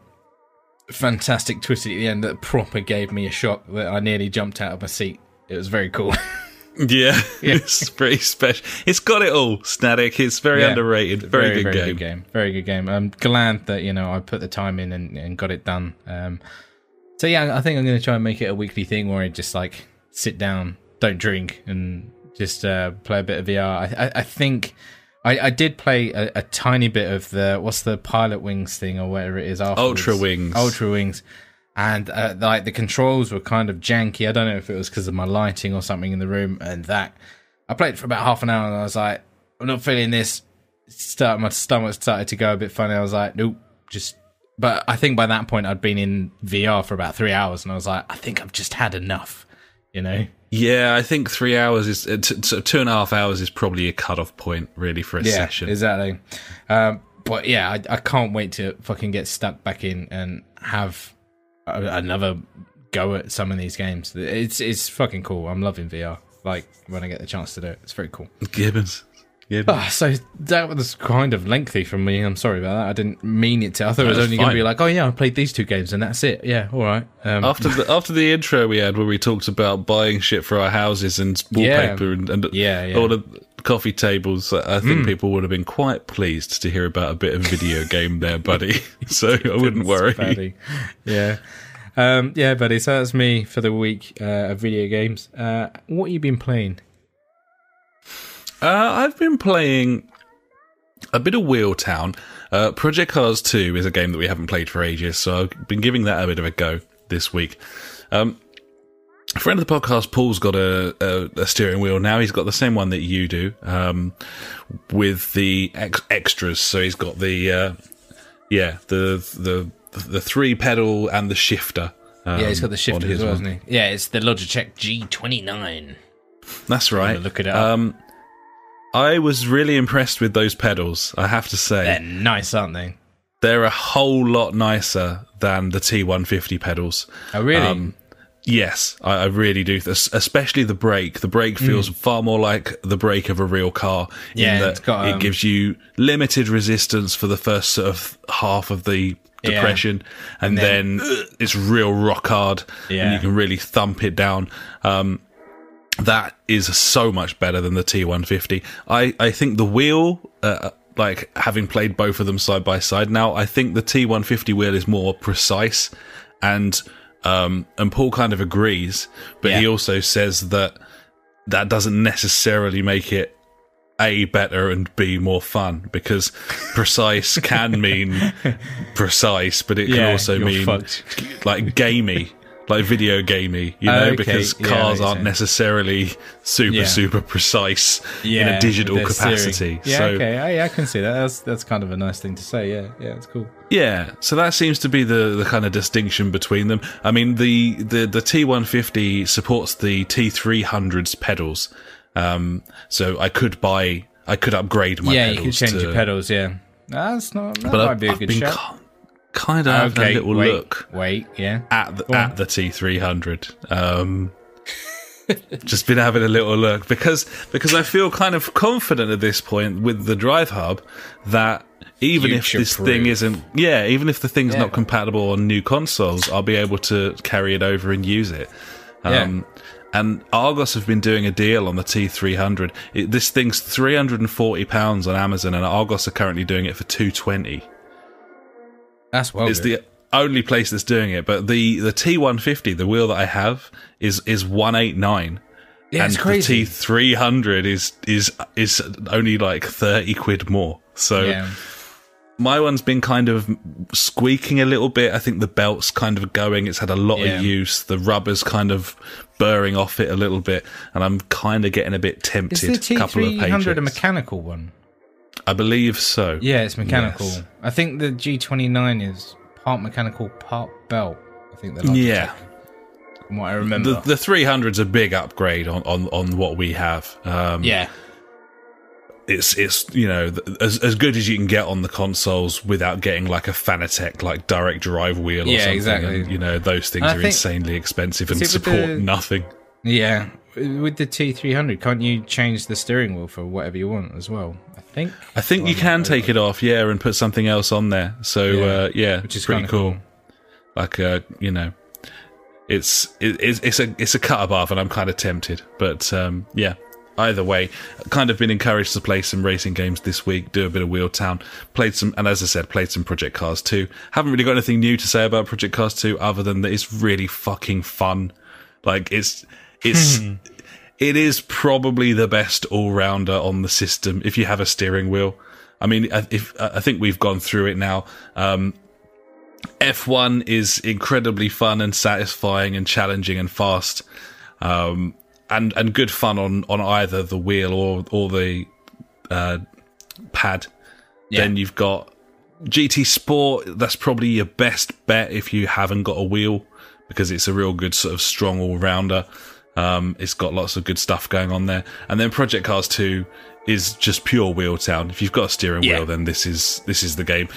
fantastic twist at the end that proper gave me a shock that I nearly jumped out of my seat. It was very cool. Yeah, it's pretty special. It's got it all. Statik. It's very Yeah. underrated. Very, good, game. Good game. Very good game. I'm glad that you know I put the time in and, and got it done. Um, so yeah, I think I'm going to try and make it a weekly thing where I just like sit down, don't drink, and just uh, play a bit of VR. I, I, I think I, I did play a, a tiny bit of the what's the Pilotwings thing or whatever it is. Afterwards. Ultrawings. Ultra Wings. And uh, like the controls were kind of janky. I don't know if it was because of my lighting or something in the room. And that I played for about half an hour, and I was like, I'm not feeling this. Start my stomach started to go a bit funny. I was like, nope, just. But I think by that point I'd been in VR for about three hours, and I was like, I think I've just had enough. You know? Yeah, I think three hours is uh, t- so two and a half hours is probably a cut-off point really for a session. exactly. Um, but yeah, I, I can't wait to fucking get stuck back in and have another go at some of these games. It's it's fucking cool. I'm loving VR. Like when I get the chance to do it, it's very cool. Gibbons. Gibbons. Ah, so that was kind of lengthy from me. I'm sorry about that. I didn't mean it to. I thought it was only going to be like, oh yeah, I played these two games and that's it. Yeah, all right. Um, After the after the intro we had where we talked about buying shit for our houses and Yeah. wallpaper and, and Yeah, yeah. all the coffee tables, I think people would have been quite pleased to hear about a bit of video game there, buddy. So I wouldn't worry. Buddy. Yeah. Um, yeah, buddy. So that's me for the week uh, of video games. Uh, what you been playing? Uh, I've been playing a bit of Wheeltown. Uh, Project Cars 2 is a game that we haven't played for ages, so I've been giving that a bit of a go this week. Um, a friend of the podcast, Paul's got a, a, a steering wheel now. He's got the same one that you do, um, with the ex- extras. So he's got the, uh, yeah, the the the three pedal and the shifter. Um, yeah, he's got the shifter as well, one. hasn't he? Yeah, it's the Logitech G29. That's right. Look it up. Um, I was really impressed with those pedals. I have to say. They're nice, aren't they? they're a whole lot nicer than the T150 pedals. Oh, really? Um, yes, I, I really do. Especially the brake. The brake feels far more like the brake of a real car. in Mm. Yeah, that it's got, it um, gives you limited resistance for the first sort of half of the Yeah. depression, and, then, it's real rock hard, yeah. and you can really thump it down. Um, that is so much better than the T150. I, I think the wheel, uh, like having played both of them side by side now, I think the T150 wheel is more precise and, um, and Paul kind of agrees, but he also says that that doesn't necessarily make it a better and b more fun because precise can mean precise, but it can Yeah, also mean fucked. like gamey, like video gamey, you know, Okay, because cars makes aren't sense. necessarily super Yeah. super precise in a digital capacity. Yeah, so okay. I, yeah, I can see that. That's that's kind of a nice thing to say. Yeah, yeah, it's cool. yeah, so that seems to be the the kind of distinction between them. I mean, the the the T150 supports the T300's pedals, um, so I could buy, I could upgrade my yeah, you pedals can change to, your pedals. Yeah, that's not. That But might I've, be a I've good been shout. Kind of okay, a little wait, look wait. Yeah, at the, Go on. at the T300. Um, just been having a little look because because I feel kind of confident at this point with the Drive Hub that even if this Future-proof. thing isn't yeah even if the thing's Yeah. not compatible on new consoles I'll be able to carry it over and use it. Um, And Argos have been doing a deal on the T300. It, this thing's 340 pounds on Amazon, and Argos are currently doing it for 220 that's well. it's good. the only place that's doing it. But the the T150, the wheel that I have, is is 189. yeah, and it's crazy. the T300 is is is only like 30 quid more. So yeah, my one's been kind of squeaking a little bit. I think the belt's kind of going. It's had a lot Yeah. of use. The rubber's kind of burring off it a little bit, and I'm kind of getting a bit is tempted. the couple of T three hundred a mechanical one? I believe so. Yeah, it's mechanical. Yes. I think the G twenty nine is part mechanical, part belt. I think they're Yeah. from what I remember. The the 300's a big upgrade on on on what we have. Um, yeah, it's it's you know as as good as you can get on the consoles without getting like a Fanatec like direct drive wheel or Yeah, something. exactly. And, you know those things And are insanely expensive and Is it with support the- nothing. yeah. With the T three hundred, can't you change the steering wheel for whatever you want as well? I think. I think you can take it off, yeah, and put something else on there. So Yeah, uh, yeah, which is pretty cool. cool. Like uh, you know, it's it, it's it's a it's a cut above, and I'm kind of tempted. But um, yeah, either way, kind of been encouraged to play some racing games this week, do a bit of Wheel Town, played some, and as I said, played some Project Cars 2. Haven't really got anything new to say about Project Cars 2 other than that it's really fucking fun. Like it's, it's, it is probably the best all rounder on the system if you have a steering wheel. I mean, if I think we've gone through it now. Um, F1 is incredibly fun and satisfying and challenging and fast. Um, and and good fun on on either the wheel or or the uh, pad. Yeah. Then you've got GT Sport. That's probably your best bet if you haven't got a wheel because it's a real good sort of strong all rounder. Um, it's got lots of good stuff going on there. And then Project Cars 2 is just pure wheel town. If you've got a steering yeah. wheel, then this is this is the game.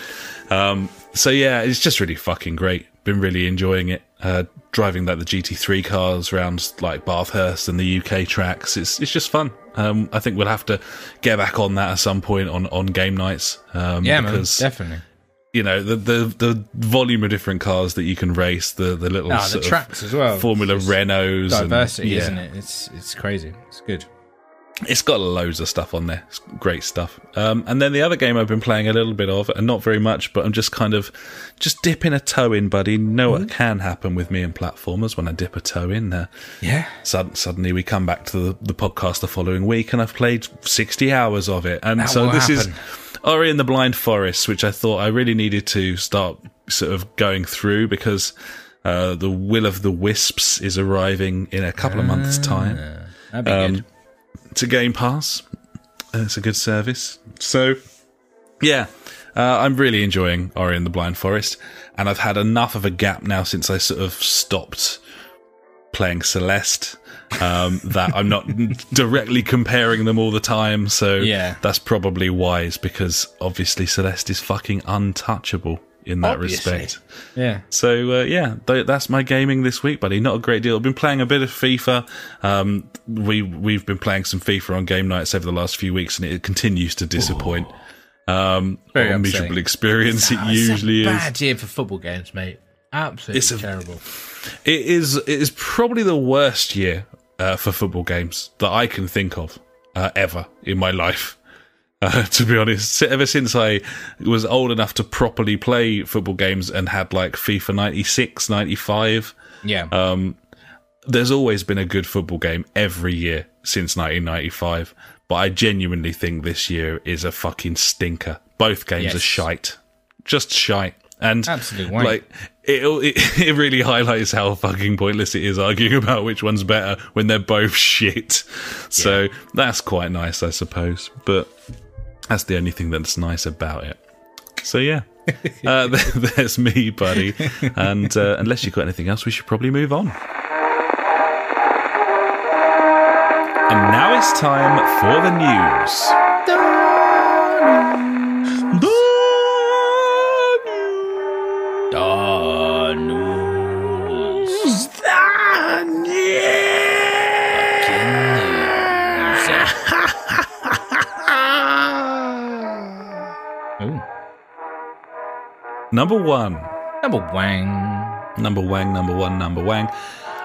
Um, so yeah, it's just really fucking great. Been really enjoying it. Uh, driving like the GT3 cars around like Bathurst and the UK tracks. It's it's just fun. Um, I think we'll have to get back on that at some point on, on game nights. Um, yeah, because, man, definitely. You know the, the the volume of different cars that you can race, the the little oh, the tracks as well, Formula Renaults, diversity, and, yeah. isn't it? It's it's crazy. It's good. It's got loads of stuff on there. It's great stuff. Um, and then the other game I've been playing a little bit of, and not very much, but I'm just kind of just dipping a toe in, buddy. Know mm-hmm. what can happen with me and platformers when I dip a toe in there. Yeah. suddenly we come back to the, the, podcast the following week, and I've played 60 hours of it. And that so this happen. is Ori and the Blind Forest, which I thought I really needed to start sort of going through because uh, the Will of the Wisps is arriving in a couple of months' time. Ah, that'd be um, good to Game Pass. It's a good service. So, yeah, uh, I'm really enjoying Ori and the Blind Forest, and I've had enough of a gap now since I sort of stopped playing Celeste. Um, that I'm not directly comparing them all the time, so yeah. that's probably wise because obviously Celeste is fucking untouchable in that Obviously. respect. Yeah. So uh, yeah, th- that's my gaming this week, buddy. Not a great deal. I've been playing a bit of FIFA. Um, we we've been playing some FIFA on game nights over the last few weeks, and it continues to disappoint. Um, Very a miserable experience. It usually it's a is. Bad year for football games, mate. Absolutely it's a, terrible. It is. It is probably the worst year uh, for football games that I can think of uh, ever in my life. Uh, to be honest, ever since I was old enough to properly play football games and had like FIFA 96, 95. Yeah. Um, there's always been a good football game every year since 1995. But I genuinely think this year is a fucking stinker. Both games yes. are shite. Just shite. And Absolutely like it, it, it really highlights how fucking pointless it is arguing about which one's better when they're both shit. So yeah. that's quite nice, I suppose. But that's the only thing that's nice about it. So yeah, uh, there's me, buddy. And uh, unless you've got anything else, we should probably move on. And now it's time for the news. Number one. Number wang. Number wang, number one, number wang.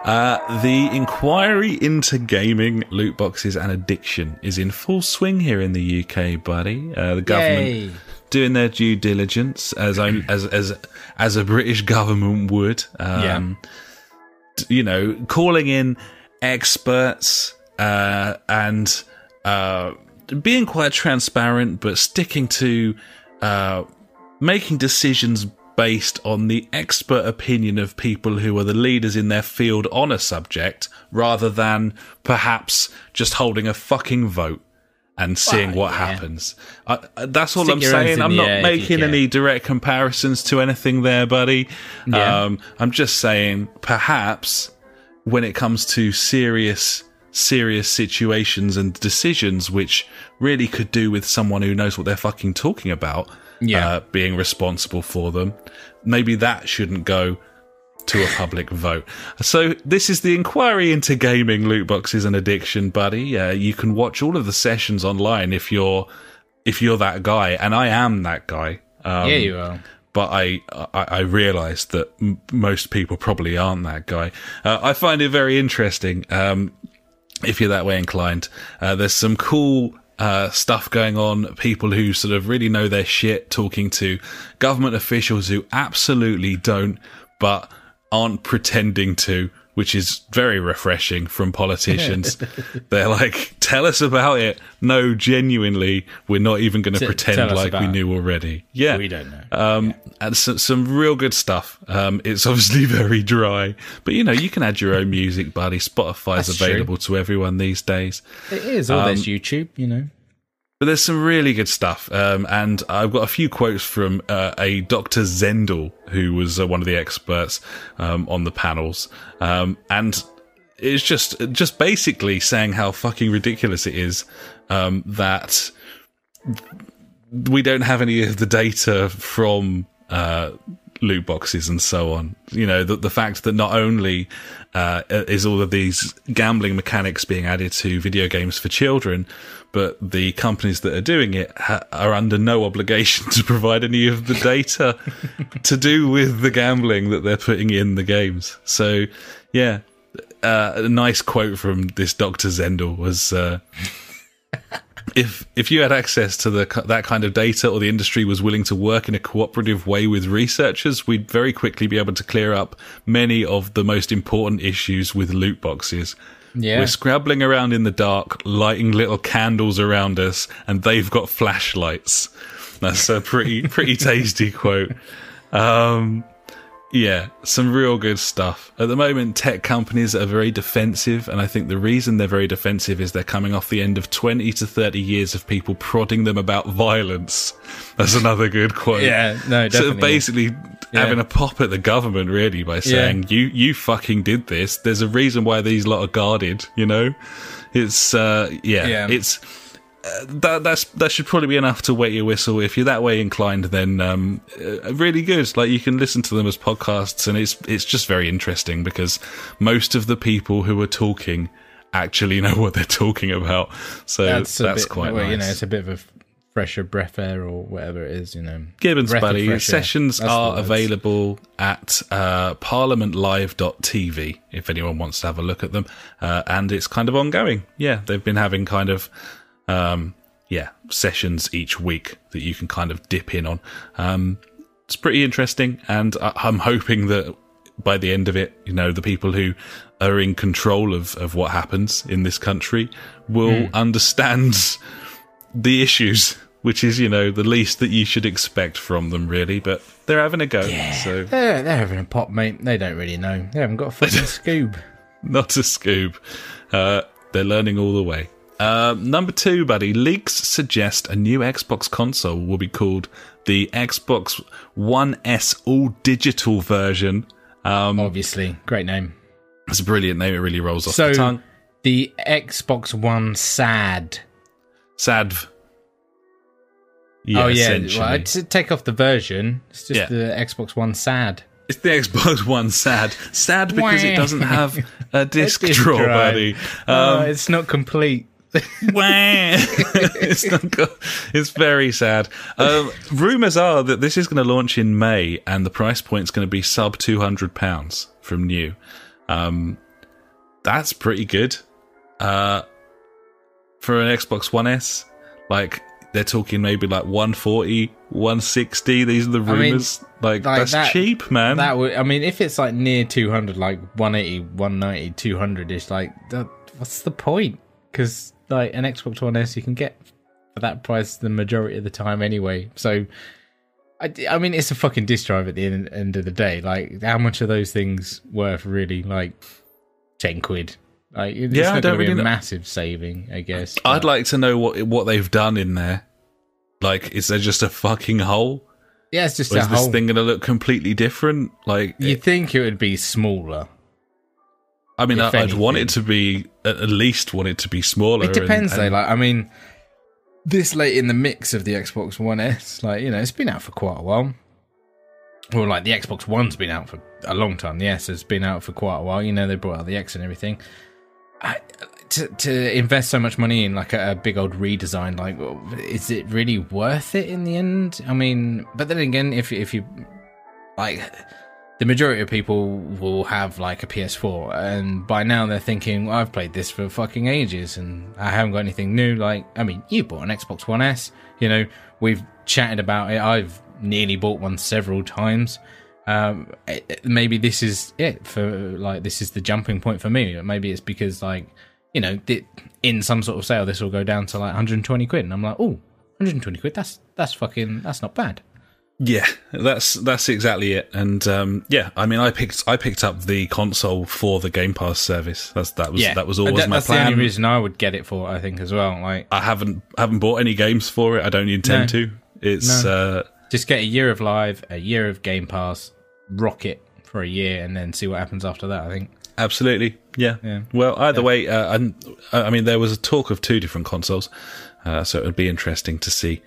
Uh, the inquiry into gaming, loot boxes, and addiction is in full swing here in the UK, buddy. Uh, the government Yay. doing their due diligence, as I, as as as a British government would. Um, yeah. You know, calling in experts uh, and uh, being quite transparent, but sticking to uh, making decisions based on the expert opinion of people who are the leaders in their field on a subject rather than perhaps just holding a fucking vote and seeing well, what yeah. happens. Uh, that's all Stick I'm saying. I'm not making any direct comparisons to anything there, buddy. Yeah. Um, I'm just saying perhaps when it comes to serious serious situations and decisions which really could do with someone who knows what they're fucking talking about yeah. Uh, being responsible for them. Maybe that shouldn't go to a public vote. So this is the inquiry into gaming loot boxes and addiction, buddy. Uh, you can watch all of the sessions online if you're if you're that guy, and I am that guy. Um, yeah, you are. but I I, I realised that m- most people probably aren't that guy. Uh, I find it very interesting. Um, if you're that way inclined, uh, there's some cool uh, stuff going on. People who sort of really know their shit, talking to government officials who absolutely don't, but aren't pretending to which is very refreshing from politicians. They're like, tell us about it. No, genuinely, we're not even going to pretend like we knew already. Yeah. We don't know. Um, and so, some real good stuff. Um, it's obviously very dry, but you know, you can add your own music, buddy. Spotify's That's true. available to everyone these days. It is. Or Um, there's YouTube, you know. But there's some really good stuff, um, and I've got a few quotes from uh, a Dr. Zendle, who was uh, one of the experts um, on the panels, um, and it's just just basically saying how fucking ridiculous it is um, that we don't have any of the data from uh, loot boxes and so on. You know, the, the fact that not only uh, is all of these gambling mechanics being added to video games for children, but the companies that are doing it ha- are under no obligation to provide any of the data to do with the gambling that they're putting in the games. So, yeah. Uh, a nice quote from this Dr. Zendle was, uh, if if you had access to the that kind of data or the industry was willing to work in a cooperative way with researchers we'd very quickly be able to clear up many of the most important issues with loot boxes. Yeah. we're scrabbling around in the dark lighting little candles around us and they've got flashlights. That's a pretty pretty tasty quote. Um yeah, some real good stuff. At the moment, tech companies are very defensive, and I think the reason they're very defensive is they're coming off the end of 20 to 30 years of people prodding them about violence. That's another good quote. Yeah, no, definitely. So basically having a pop at the government, really, by saying, you, you fucking did this. There's a reason why these lot are guarded, you know? It's, uh, yeah, Yeah. it's, uh, that that's that should probably be enough to wet your whistle. If you're that way inclined, then um, uh, really good. Like you can listen to them as podcasts, and it's it's just very interesting because most of the people who are talking actually know what they're talking about. So that's, a bit, quite well, nice. You know, it's a bit of a fresher breath air or whatever it is. You know, Gibbons Buddy sessions That's are available at uh, parliamentlive.tv if anyone wants to have a look at them. Uh, and it's kind of ongoing. Yeah, they've been having kind of, um, yeah, sessions each week that you can kind of dip in on. Um, it's pretty interesting. And I- I'm hoping that by the end of it, you know, the people who are in control of, of what happens in this country will Hmm. understand the issues, which is, you know, the least that you should expect from them, really. But they're having a go. Yeah. So, they're they're having a pop, mate. They don't really know. They haven't got a fucking scoob. not a scoop. Uh, they're learning all the way. Uh, number two, buddy. Leaks suggest a new Xbox console will be called the Xbox One S All Digital version. Um, Obviously, great name. it's a brilliant name. It really rolls off So the tongue. the Xbox One sad. Sadv. Yeah, oh yeah, well, take off the version, it's just Yeah. the Xbox One sad. It's the Xbox One sad. Sad because it doesn't have a disc Disc drawer, drive. buddy. Oh, Um, it's not complete. Wah. it's, not go- it's very sad. Um, rumors are that this is going to launch in May, and the price point is going to be sub two hundred pounds from new. Um, that's pretty good uh, for an Xbox One S. Like they're talking maybe like 140, 160. These are the mean, rumors. like, like that's that- cheap, man. That would, I mean, if it's like near 200, like 180, 190, 200 ish, like, that, what's the point? Because, like, an Xbox One S you can get for that price the majority of the time anyway. So, I, I mean, it's a fucking disc drive at the end, end of the day. Like, how much are those things worth, really? Like, 10 quid. Like, it's Yeah, I not don't going to be really a massive saving, I guess. I'd like to know what what they've done in there. Like, is there just a fucking hole? yeah, it's just Or a is this thing going to look completely different? Like, You'd think it would be smaller. I mean, I, I'd want it to be at at least want it to be smaller. It depends and- and- though. Like, I mean, this late in the mix of the Xbox One S, like you know, it's been out for quite a while. Well, like the Xbox One's been out for a long time. The S has been out for quite a while. You know, they brought out the X and everything. I, to, to invest so much money in like a, a big old redesign, like, is it really worth it in the end? I mean, but then again, if if you like, the majority of people will have like a PS4, and by now they're thinking, well, I've played this for fucking ages, and I haven't got anything new. Like, I mean, you bought an Xbox One S, you know, we've chatted about it. I've nearly bought one several times. Um, it, maybe this is it for like this is the jumping point for me. Maybe it's because like you know in some sort of sale this will go down to like 120 quid, and I'm like, oh, 120 quid. That's that's fucking that's not bad. Yeah, that's that's exactly it. And um, yeah, I mean, I picked I picked up the console for the Game Pass service. That's that was Yeah. that was always That- my that's plan. the only reason I would get it for. I think as well. Like, I haven't haven't bought any games for it. I don't intend No. to. It's uh, just get a year of live, a year of Game Pass, rock it for a year, and then see what happens after that. I think. absolutely yeah. Yeah. Well, either way, uh, and I mean, there was a talk of two different consoles, uh, so it would be interesting to see.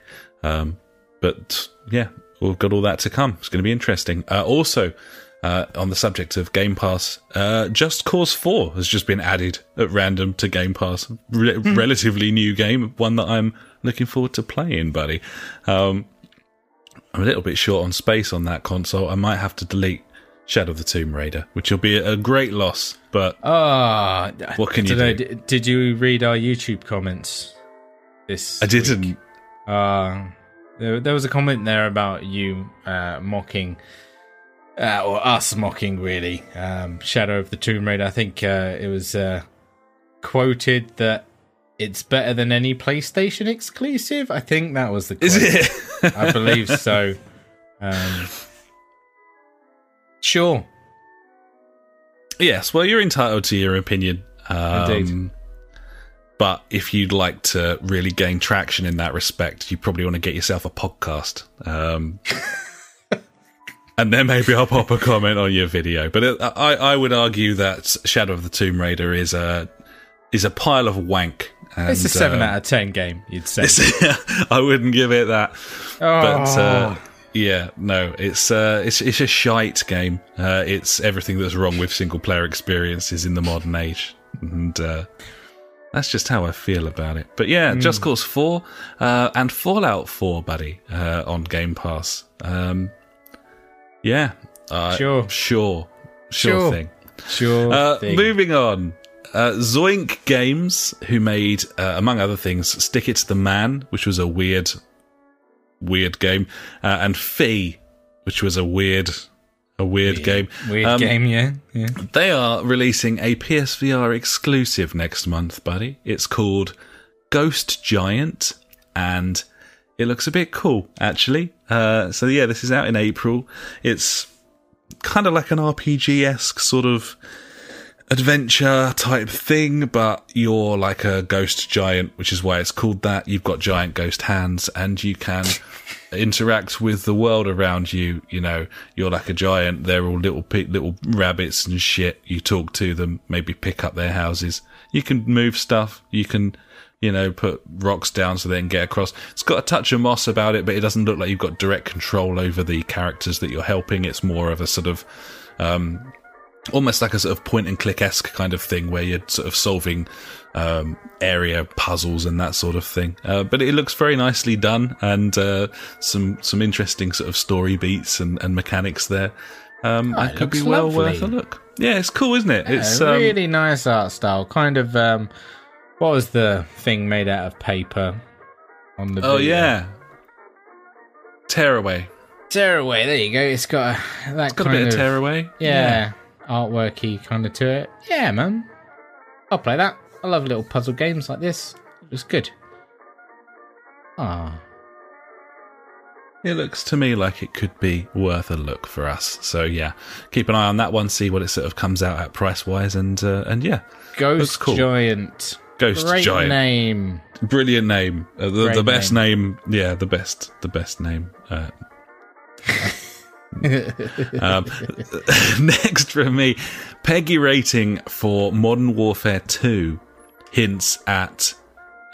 Um, but yeah, we've got all that to come. It's going to be interesting. Uh, also. Uh, on the subject of Game Pass, uh, Just Cause 4 has just been added at random to Game Pass. Re- Relatively new game, one that I'm looking forward to playing, buddy. Um, I'm a little bit short on space on that console. I might have to delete Shadow of the Tomb Raider, which will be a great loss. But Ah, What can you dunno, do? Did you read our YouTube comments? This I didn't. week? Uh, there, there was a comment there about you uh, mocking, uh, or us mocking, really, um, Shadow of the Tomb Raider. I think uh, it was uh, quoted that it's better than any PlayStation exclusive. I think that was the quote. Is it? I believe so. Um, sure. yes. Well, you're entitled to your opinion. Um, Indeed. But if you'd like to really gain traction in that respect, you probably want to get yourself a podcast. Um, and then maybe I'll pop a comment on your video. But it, I, I would argue that Shadow of the Tomb Raider is a is a pile of wank. And, It's a 7 uh, out of 10 game, you'd say. I wouldn't give it that. oh, But uh, yeah, no, it's uh, it's it's a shite game. Uh, it's everything that's wrong with single player experiences in the modern age, and uh, that's just how I feel about it. But yeah, Just Cause Four uh, and Fallout Four, buddy, uh, on Game Pass. Um, yeah, uh, Sure. sure, sure, Sure. thing. sure. Uh, thing. moving on. Uh, Zoink Games, who made, uh, among other things, Stick It to the Man, which was a weird, weird game, uh, and Fe, which was a weird, a weird game. Weird Um, game, yeah. yeah. They are releasing a PSVR exclusive next month, buddy. It's called Ghost Giant, and it looks a bit cool, actually. Uh, so yeah, this is out in April. It's kind of like an RPG esque sort of adventure type thing, but you're like a ghost giant, which is why it's called that. You've got giant ghost hands, and you can interact with the world around you. You know, you're like a giant. They're all little pe- little rabbits and shit. You talk to them, maybe pick up their houses. You can move stuff. You can. You know, put rocks down so they can get across. It's got a touch of moss about it, but it doesn't look like you've got direct control over the characters that you're helping. It's more of a sort of um, almost like a sort of point and click esque kind of thing where you're sort of solving um, area puzzles and that sort of thing. Uh, but it looks very nicely done and uh, some some interesting sort of story beats and, and mechanics there. Um, Oh, could be well lovely. worth a look. Yeah, it's cool, isn't it? it's Yeah, um, really nice art style. Kind of, um, what was the thing made out of paper on the oh video? yeah, tearaway. Tearaway, there you go. It's got a, that Got a bit of of, tearaway. yeah, artworky kind of to it. Yeah, man. I'll play that. I love little puzzle games like this. It was good. Ah, It looks to me like it could be worth a look for us. So yeah, keep an eye on that one. See what it sort of comes out at price wise, and uh, and yeah, Ghost cool. Giant. Ghost Great Giant. name. Brilliant name. Uh, the, the best name. Yeah, the best. The best name. Uh, um, next from me, PEGI rating for Modern Warfare 2 hints at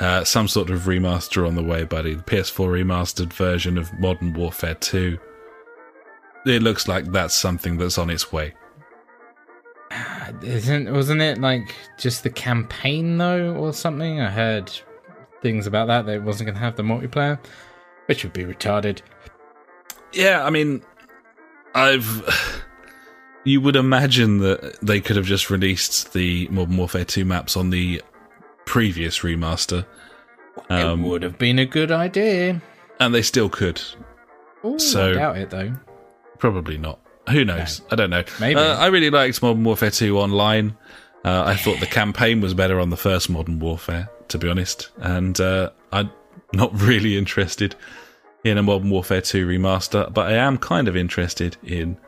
uh, some sort of remaster on the way, buddy. The PS4 remastered version of Modern Warfare 2. It looks like that's something that's on its way. isn't wasn't it like just the campaign though or something? I heard things about that that it wasn't going to have the multiplayer, which would be retarded. Yeah, I mean, I've. You would imagine that they could have just released the Modern Warfare 2 maps on the previous remaster. Um, it would have been a good idea. And they still could. Ooh, So- I doubt it though. Probably not. Who knows? I don't know. Maybe. Uh, I really liked Modern Warfare 2 online. Uh, I thought the campaign was better on the first Modern Warfare, to be honest. And uh, I'm not really interested in a Modern Warfare 2 remaster, but I am kind of interested in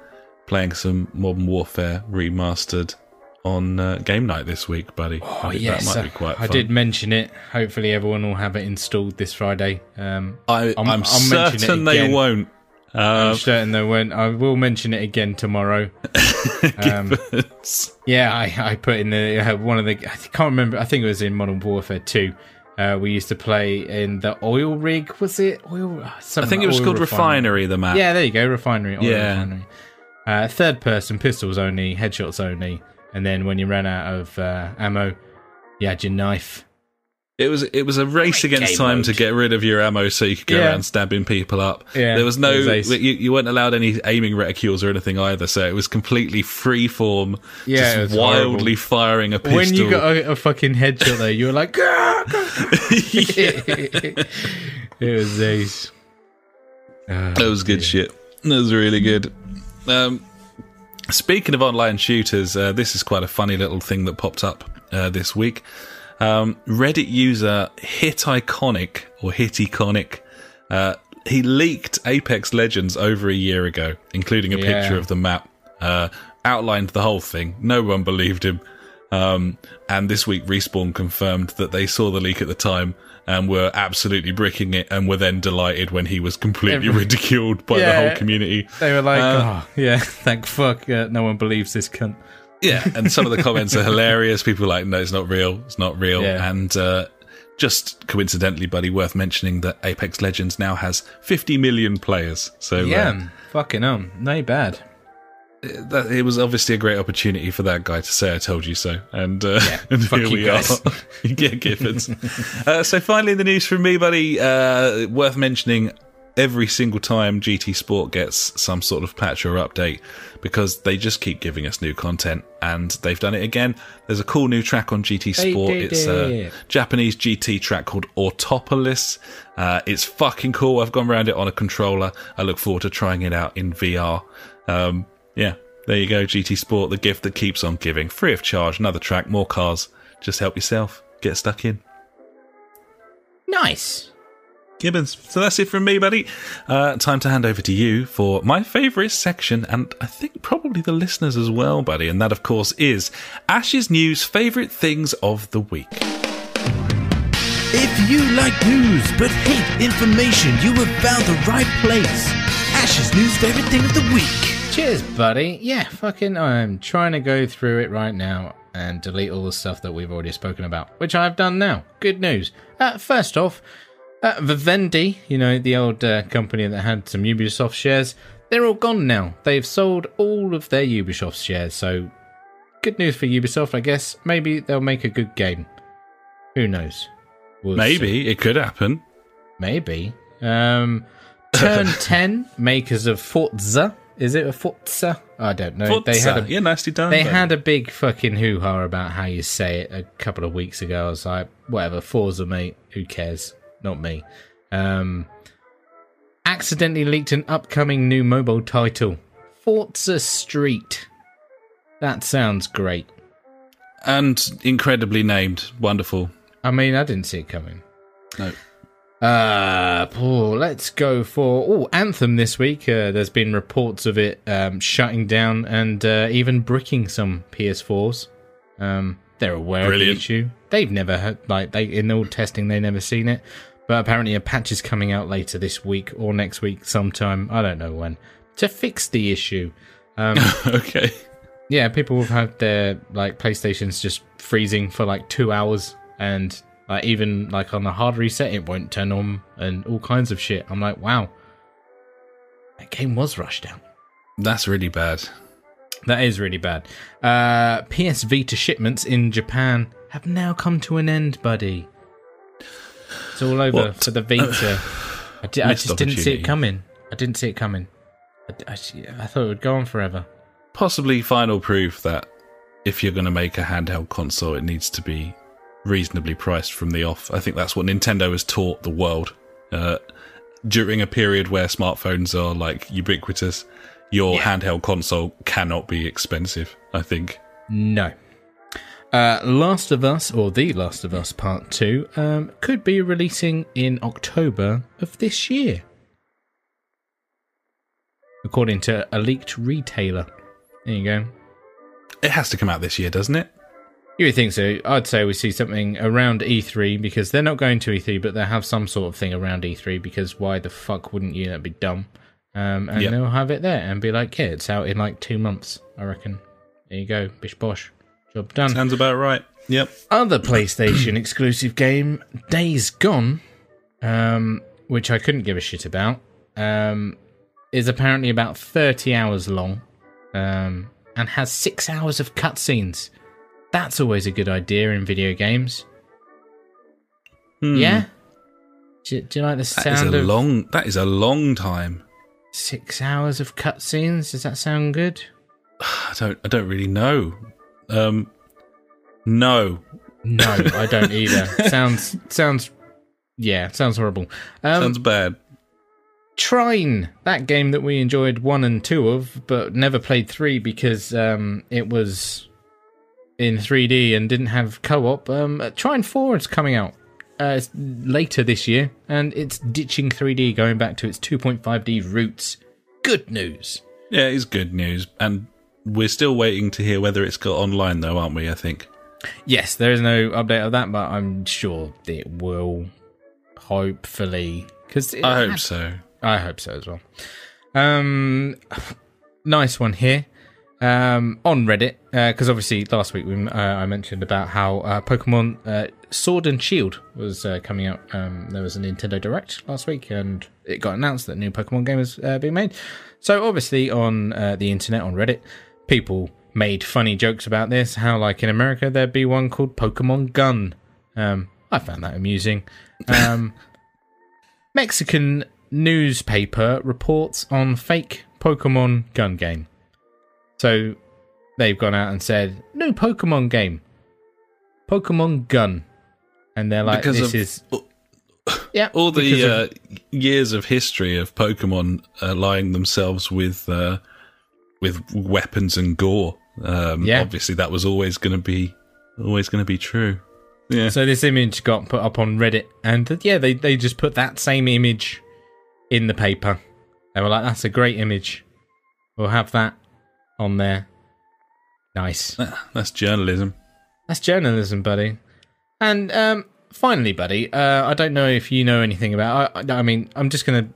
playing some Modern Warfare remastered on uh, game night this week, buddy. Oh I yes, that might uh, be quite I fun. did mention it. Hopefully, everyone will have it installed this Friday. Um, I, I'm- I'm, I'll mention it certain they won't. I'm Uh, certain they won't. I will mention it again tomorrow. Um, yeah, I, I put in the uh, one of the. I can't remember. I think it was in Modern Warfare Two. Uh, we used to play in the oil rig. Was it oil? I something think it was called Refinery, the map. Yeah, there you go. Refinery. Oil Yeah. Refinery. Uh, third person, pistols only, headshots only, and then when you ran out of uh, ammo, you had your knife. It was it was a race Great against time mode. to get rid of your ammo so you could go Yeah. around stabbing people up. Yeah, there was no it was ace. you, you weren't allowed any aiming reticules or anything either, so it was completely free form. Yeah, just it was wildly firing a pistol. When you got a, a fucking headshot there, you were like, "Gah, gah." it was ace. Ah, that was good shit. That was really good. Um, speaking of online shooters, uh, this is quite a funny little thing that popped up uh, this week. Um, Reddit user Hit Iconic or Hit Iconic, uh, he leaked Apex Legends over a year ago, including a Yeah. picture of the map. Uh, outlined the whole thing. No one believed him. Um, and this week, Respawn confirmed that they saw the leak at the time and were absolutely bricking it, and were then delighted when he was completely Every- ridiculed by the whole community. They were like, Uh, oh, yeah, thank fuck, uh, no one believes this cunt. Yeah, and some of the comments are hilarious. People are like, no, it's not real. It's not real. Yeah. And uh, just coincidentally, buddy, worth mentioning that Apex Legends now has 50 million players. So uh, Yeah, fucking um, no bad. That, it was obviously a great opportunity for that guy to say, "I told you so," and, uh, and fuck here you we guys. are. yeah, Giffords. uh, so finally, the news from me, buddy. Uh, worth mentioning. Every single time GT Sport gets some sort of patch or update, because they just keep giving us new content, and they've done it again. There's a cool new track on GT Sport. did It's a. Japanese GT track called Autopolis. Uh, it's fucking cool. I've gone around it on a controller. I look forward to trying it out in VR. Um, yeah, there you go. GT Sport, the gift that keeps on giving. Free of charge. Another track, more cars. Just help yourself. Get stuck in. Nice. Gibbons. So that's it from me, buddy. Uh, time to hand over to you for my favourite section, and I think probably the listeners as well, buddy. And that, of course, is Ash's News Favourite Things of the Week. If you like news but hate information, you have found the right place. Ash's news favorite thing of the week. Cheers, buddy. Yeah, fucking, I'm trying to go through it right now and delete all the stuff that we've already spoken about, which I've done now. Good news. Uh, first off, uh, Vivendi, you know, the old uh, company that had some Ubisoft shares, they're all gone now. They've sold all of their Ubisoft shares, so good news for Ubisoft, I guess. Maybe they'll make a good game. Who knows? We'll see. Maybe it could happen. Maybe. Um, Turn 10, makers of Forza. Is it a Forza? I don't know. They had a yeah, nicely done. they buddy. had a big fucking hoo ha about how you say it a couple of weeks ago. I was like, whatever, Forza, mate. Who cares? Not me. Um, accidentally leaked an upcoming new mobile title Forza Street. That sounds great. and incredibly named. Wonderful. I mean, I didn't see it coming. No. Uh, oh, let's go for oh Anthem this week. Uh, there's been reports of it um, shutting down and uh, even bricking some PS4s. Um, they're aware Brilliant. of the issue. They've never heard like they in all testing they never seen it, but apparently a patch is coming out later this week or next week sometime. I don't know when to fix the issue. Um, okay. yeah, people have had their like PlayStations just freezing for like two hours, and like even like on a hard reset, it won't turn on, and all kinds of shit. I'm like, wow, that game was rushed out. That's really bad. That is really bad. Uh, PS Vita shipments in Japan have now come to an end, buddy. It's all over What? for the Vita. I, di- I just didn't see it coming. I didn't see it coming. I, I, I thought it would go on forever. Possibly final proof that if you're going to make a handheld console, it needs to be reasonably priced from the off. I think that's what Nintendo has taught the world. Uh, during a period where smartphones are like ubiquitous, your Yeah. handheld console cannot be expensive. I think. No. Uh, Last of Us, or The Last of Us Part 2, um, could be releasing in October of this year. According to a leaked retailer. There you go. It has to come out this year, doesn't it? You would think so. I'd say we see something around E3 because they're not going to E3, but they have some sort of thing around E3 because why the fuck wouldn't you? That'd be dumb. Um, and Yep. they'll have it there and be like, yeah, it's out in like two months, I reckon. There you go. Bish bosh. Job done. Sounds about right. Yep. Other PlayStation exclusive game, Days Gone, um, which I couldn't give a shit about, um, is apparently about 30 hours long um, and has six hours of cutscenes. That's always a good idea in video games. Hmm. Yeah? Do, do you like the sound That is a of long. That is a long time. six hours of cutscenes? Does that sound good? I don't. I don't really know. Um. No. No, I don't either. sounds sounds yeah, sounds horrible. Um, Sounds bad. Trine, that game that we enjoyed one and two of, but never played three because um, it was in 3D and didn't have co-op. Um, Trine Four is coming out uh, it's later this year, and it's ditching 3D, going back to its 2.5D roots. Good news. Yeah, it's good news, and we're still waiting to hear whether it's got online, though, aren't we? I think. Yes, there is no update of that, but I'm sure it will. Hopefully, because I hope so. I hope so as well. Um, nice one here. Um, on Reddit, because obviously last week we, uh, I mentioned about how uh, Pokemon uh, Sword and Shield was uh, coming out. Um, there was a Nintendo Direct last week, and it got announced that a new Pokemon game was uh, being made. So obviously on uh, the internet, on Reddit, people made funny jokes about this. How like in America there'd be one called Pokemon Gun. Um, I found that amusing. Um, Mexican newspaper reports on fake Pokemon gun game. So they've gone out and said, new Pokemon game. Pokemon gun. And they're like, Because this of- is. Yeah. All the of- uh, years of history of Pokemon allying themselves with uh, with weapons and gore. Um, Yeah. Obviously, that was always going to be always going to be true. Yeah. So this image got put up on Reddit, and uh, yeah, they they just put that same image in the paper. They were like, "That's a great image. We'll have that on there." Nice. That's journalism. That's journalism, buddy. And um, finally, buddy, uh, I don't know if you know anything about. I, I mean, I'm just gonna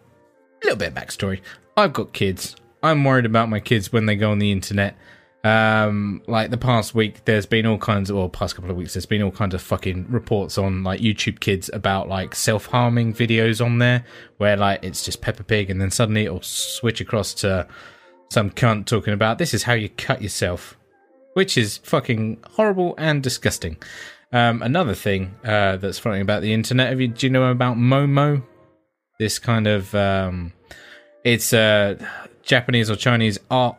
a little bit of backstory. I've got kids. I'm worried about my kids when they go on the internet. Um, like the past week, there's been all kinds of, or past couple of weeks, there's been all kinds of fucking reports on like YouTube Kids about like self harming videos on there, where like it's just Peppa Pig, and then suddenly it'll switch across to some cunt talking about this is how you cut yourself which is fucking horrible and disgusting. Um, another thing uh, that's funny about the internet, have you, do you know about Momo? This kind of um, it's a Japanese or Chinese art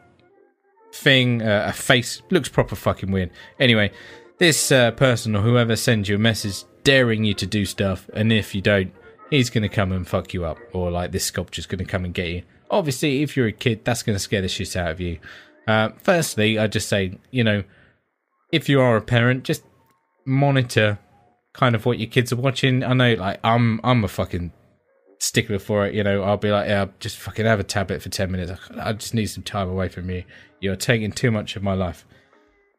thing, uh, a face looks proper fucking weird. Anyway, this uh, person or whoever sends you a message daring you to do stuff, and if you don't, he's gonna come and fuck you up, or like this sculpture's gonna come and get you. Obviously, if you're a kid, that's gonna scare the shit out of you. Uh, firstly, I just say, you know, if you are a parent, just monitor kind of what your kids are watching. I know, like, I'm I'm a fucking stickler for it. You know, I'll be like, yeah, just fucking have a tablet for ten minutes. I just need some time away from you. You're taking too much of my life.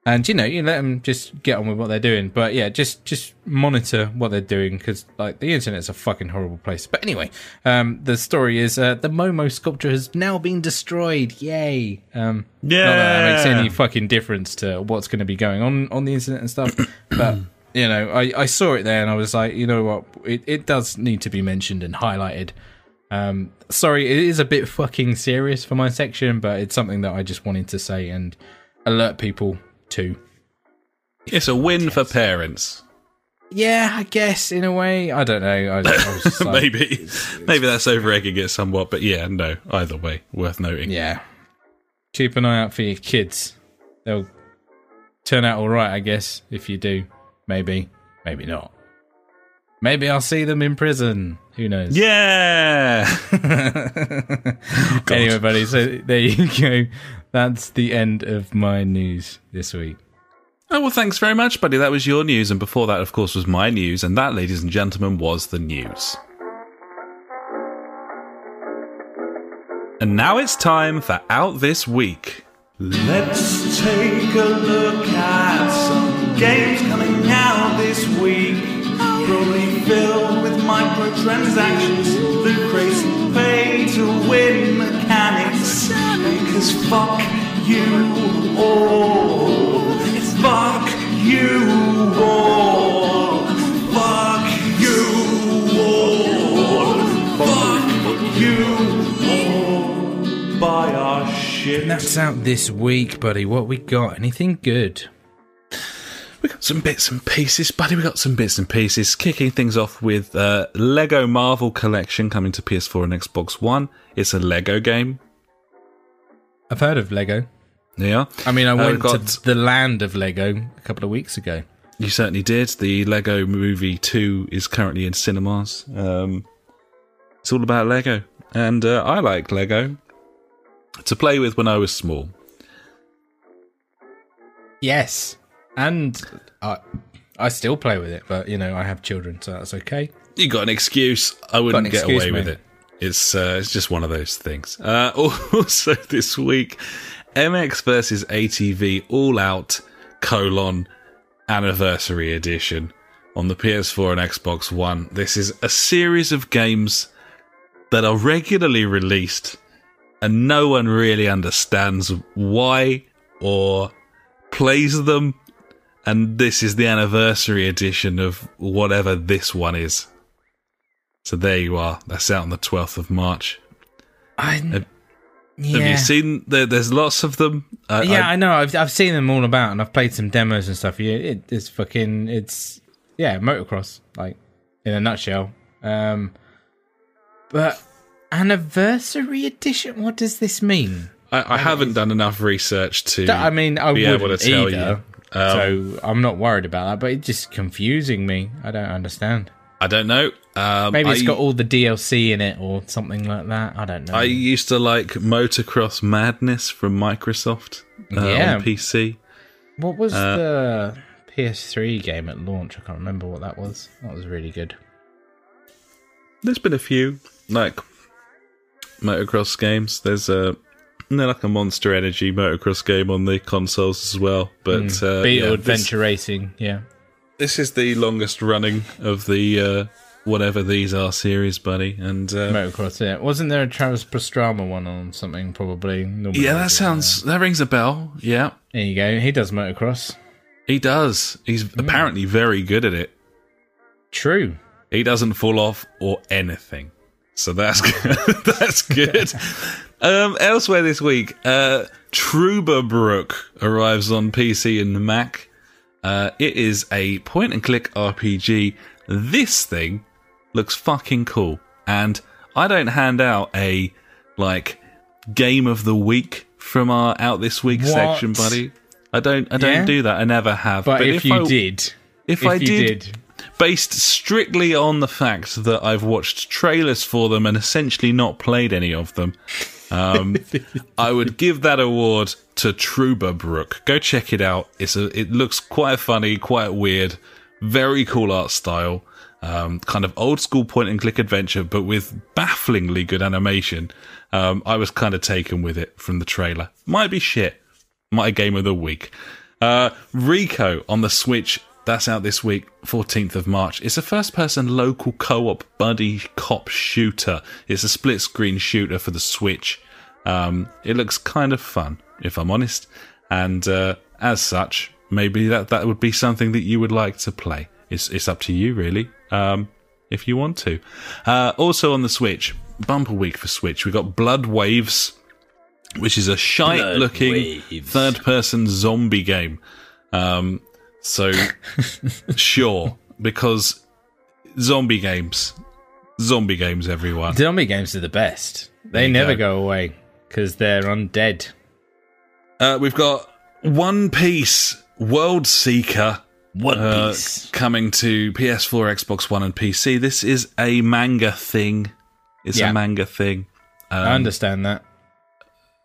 And you know, you let them just get on with what they're doing. But yeah, just just monitor what they're doing because like the internet's a fucking horrible place. But anyway, um, the story is uh, the Momo sculpture has now been destroyed. Yay! Um, not that that makes any fucking difference to what's going to be going on on the internet and stuff. but you know, I, I saw it there and I was like, you know what, it, it does need to be mentioned and highlighted. Um, sorry, it is a bit fucking serious for my section, but it's something that I just wanted to say and alert people to. It's a win for parents. Yeah, I guess in a way. I don't know. I, I was just like, maybe, maybe that's over egging it somewhat, but yeah, no. Either way, worth noting. Yeah. Keep an eye out for your kids. They'll turn out all right, I guess. If you do, maybe, maybe not. Maybe I'll see them in prison. Who knows? Yeah. Oh, anyway, buddy. So there you go. That's the end of my news this week. Oh, well, thanks very much, buddy. That was your news. And before that, of course, was my news. And that, ladies and gentlemen, was the news. And now it's time for Out This Week. Let's take a look at some games coming out this week. Probably filled with microtransactions, loot crates, pay to win mechanics. Because fuck you all. It's fuck you all. Fuck you all. Fuck you all. Buy our shit. And that's out this week, buddy. What we got? Anything good? We got some bits and pieces, buddy. We got some bits and pieces. Kicking things off with uh, Lego Marvel Collection coming to PS4 and Xbox One. It's a Lego game. I've heard of Lego. Yeah. I mean, I Uh, went got- to the land of Lego a couple of weeks ago. You certainly did. The Lego Movie 2 is currently in cinemas. Um, it's all about Lego. And uh, I like Lego to play with when I was small. Yes, and I I still play with it, but you know I have children, so that's okay. You got an excuse. I wouldn't get excuse, away with it. It's uh, it's just one of those things. Uh, also, this week, MX versus ATV All Out colon Anniversary Edition on the PS4 and Xbox One. This is a series of games that are regularly released, and no one really understands why or plays them. And this is the anniversary edition of whatever this one is. So there you are. That's out on the 12th of March. I Have- yeah. Have you seen? There, there's lots of them. I, yeah, I- I, know. I've I've seen them all about, and I've played some demos and stuff. Yeah, it, it's fucking. It's yeah, motocross, like in a nutshell. Um, but anniversary edition. What does this mean? I, I haven't done enough research to. That- I mean, I be able to tell either. you. Um, so I'm not worried about that. But it's just confusing me. I don't understand. I don't know. Um, Maybe it's I- got all the DLC in it or something like that. I don't know. I used to like Motocross Madness from Microsoft uh, Yeah. on PC. what was uh, the PS3 game at launch? I can't remember what that was. That was really good. There's been a few like motocross games. There's a they're like a Monster Energy motocross game on the consoles as well. But uh, Beetle yeah, Adventure Racing. Yeah. This, this is the longest running of the uh, whatever these are series, buddy. And uh, Motocross, yeah. Wasn't there a Travis Pastrana one on something, probably? Normally yeah, that sounds that rings a bell. Yeah, There you go. He does motocross. he does. He's apparently very good at it. True. He doesn't fall off or anything. So that's good. that's good. Um, elsewhere this week, uh, Trüberbrook arrives on PC and Mac. Uh, it is a point and click RPG. This thing looks fucking cool. And I don't hand out a, like, game of the week from our out this week What? section, buddy. I don't, I don't Yeah? do that. I never have. But, if, you I- did, if, if I did, did, based strictly on the fact that I've watched trailers for them and essentially not played any of them, um, I would give that award to Trüberbrook. Go check it out. It's a, it looks quite funny, quite weird, very cool art style. Um, kind of old school point and click adventure, but with bafflingly good animation. Um, I was kind of taken with it from the trailer. Might be shit. My game of the week. Uh, Rico on the Switch. That's out this week, 14th of March. It's a first person local co op buddy cop shooter. It's a split screen shooter for the Switch. Um, it looks kind of fun, if I'm honest. And uh, as such, maybe that, that would be something that you would like to play. It's, it's up to you, really, um, if you want to. Uh, also on the Switch, bumper week for Switch. We got Blood Waves, which is a shite Blood looking Waves. third person zombie game. Um, so sure, because zombie games, zombie games, everyone. Zombie games are the best. They never go. go, away because they're undead. Uh, we've got One Piece World Seeker. One uh, Piece. coming to PS4, Xbox One, and PC. This is a manga thing. It's Yeah. a manga thing. Um, I understand that.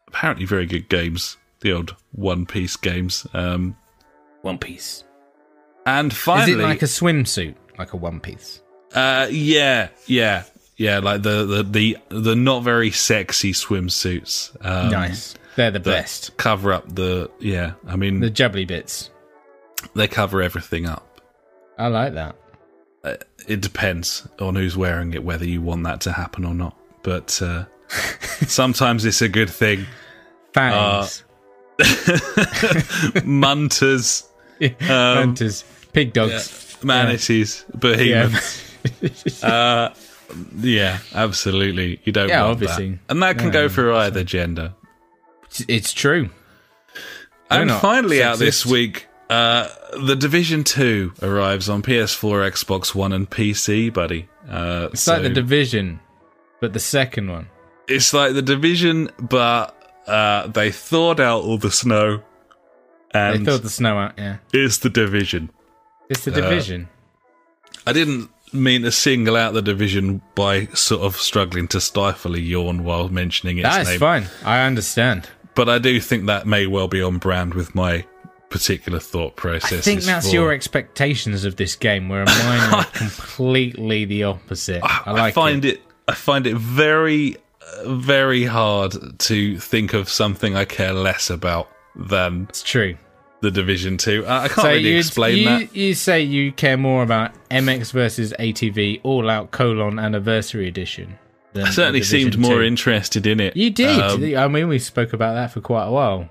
apparently, very good games. The old One Piece games. Um, One Piece. and finally, Is it like a swimsuit, like a One Piece? uh, yeah, yeah, yeah, like the the the, the not very sexy swimsuits. Um, nice. They're the best. Cover up the yeah. I mean, The jubbly bits. They cover everything up. I like that. Uh, it depends on who's wearing it, whether you want that to happen or not. But uh, sometimes it's a good thing. Fangs. Munters, Hunters. Pig dogs. manatees, Yeah. behemoths. uh, yeah, absolutely. You don't Yeah, obviously. that. And that can go for either gender. It's true. We're and finally out this week, uh, The Division 2 arrives on PS4, Xbox One, and PC, buddy. Uh, It's like the division, but the second one. it's like The Division, but uh, they thawed out all the snow. They And thawed the snow out, yeah. it's The Division. It's the Uh, division. I didn't mean to single out The Division by sort of struggling to stifle a yawn while mentioning its That's name. fine. I understand. But I do think that may well be on brand with my particular thought process. I think that's your expectations of this game, where mine are completely the opposite. I like find it. it. I find it very, very hard to think of something I care less about than It's true. the Division Two. I I can't So really you, explain you, that. you say you care more about MX versus ATV All Out colon Anniversary Edition. than I certainly seemed more 2. interested in it. You did. Um, I mean, we spoke about that for quite a while.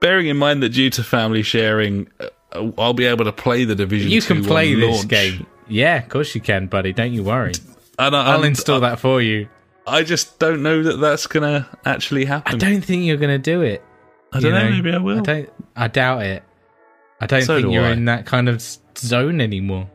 Bearing in mind that due to family sharing, uh, I'll be able to play the Division. You can play this launch. game. Yeah, of course you can, buddy. Don't you worry. And I, I'll and install that for you. I just don't know that that's gonna actually happen. I don't think you're going to do it. I don't you know, maybe I will. I don't. I doubt it. I don't So think do you're I. in that kind of zone anymore.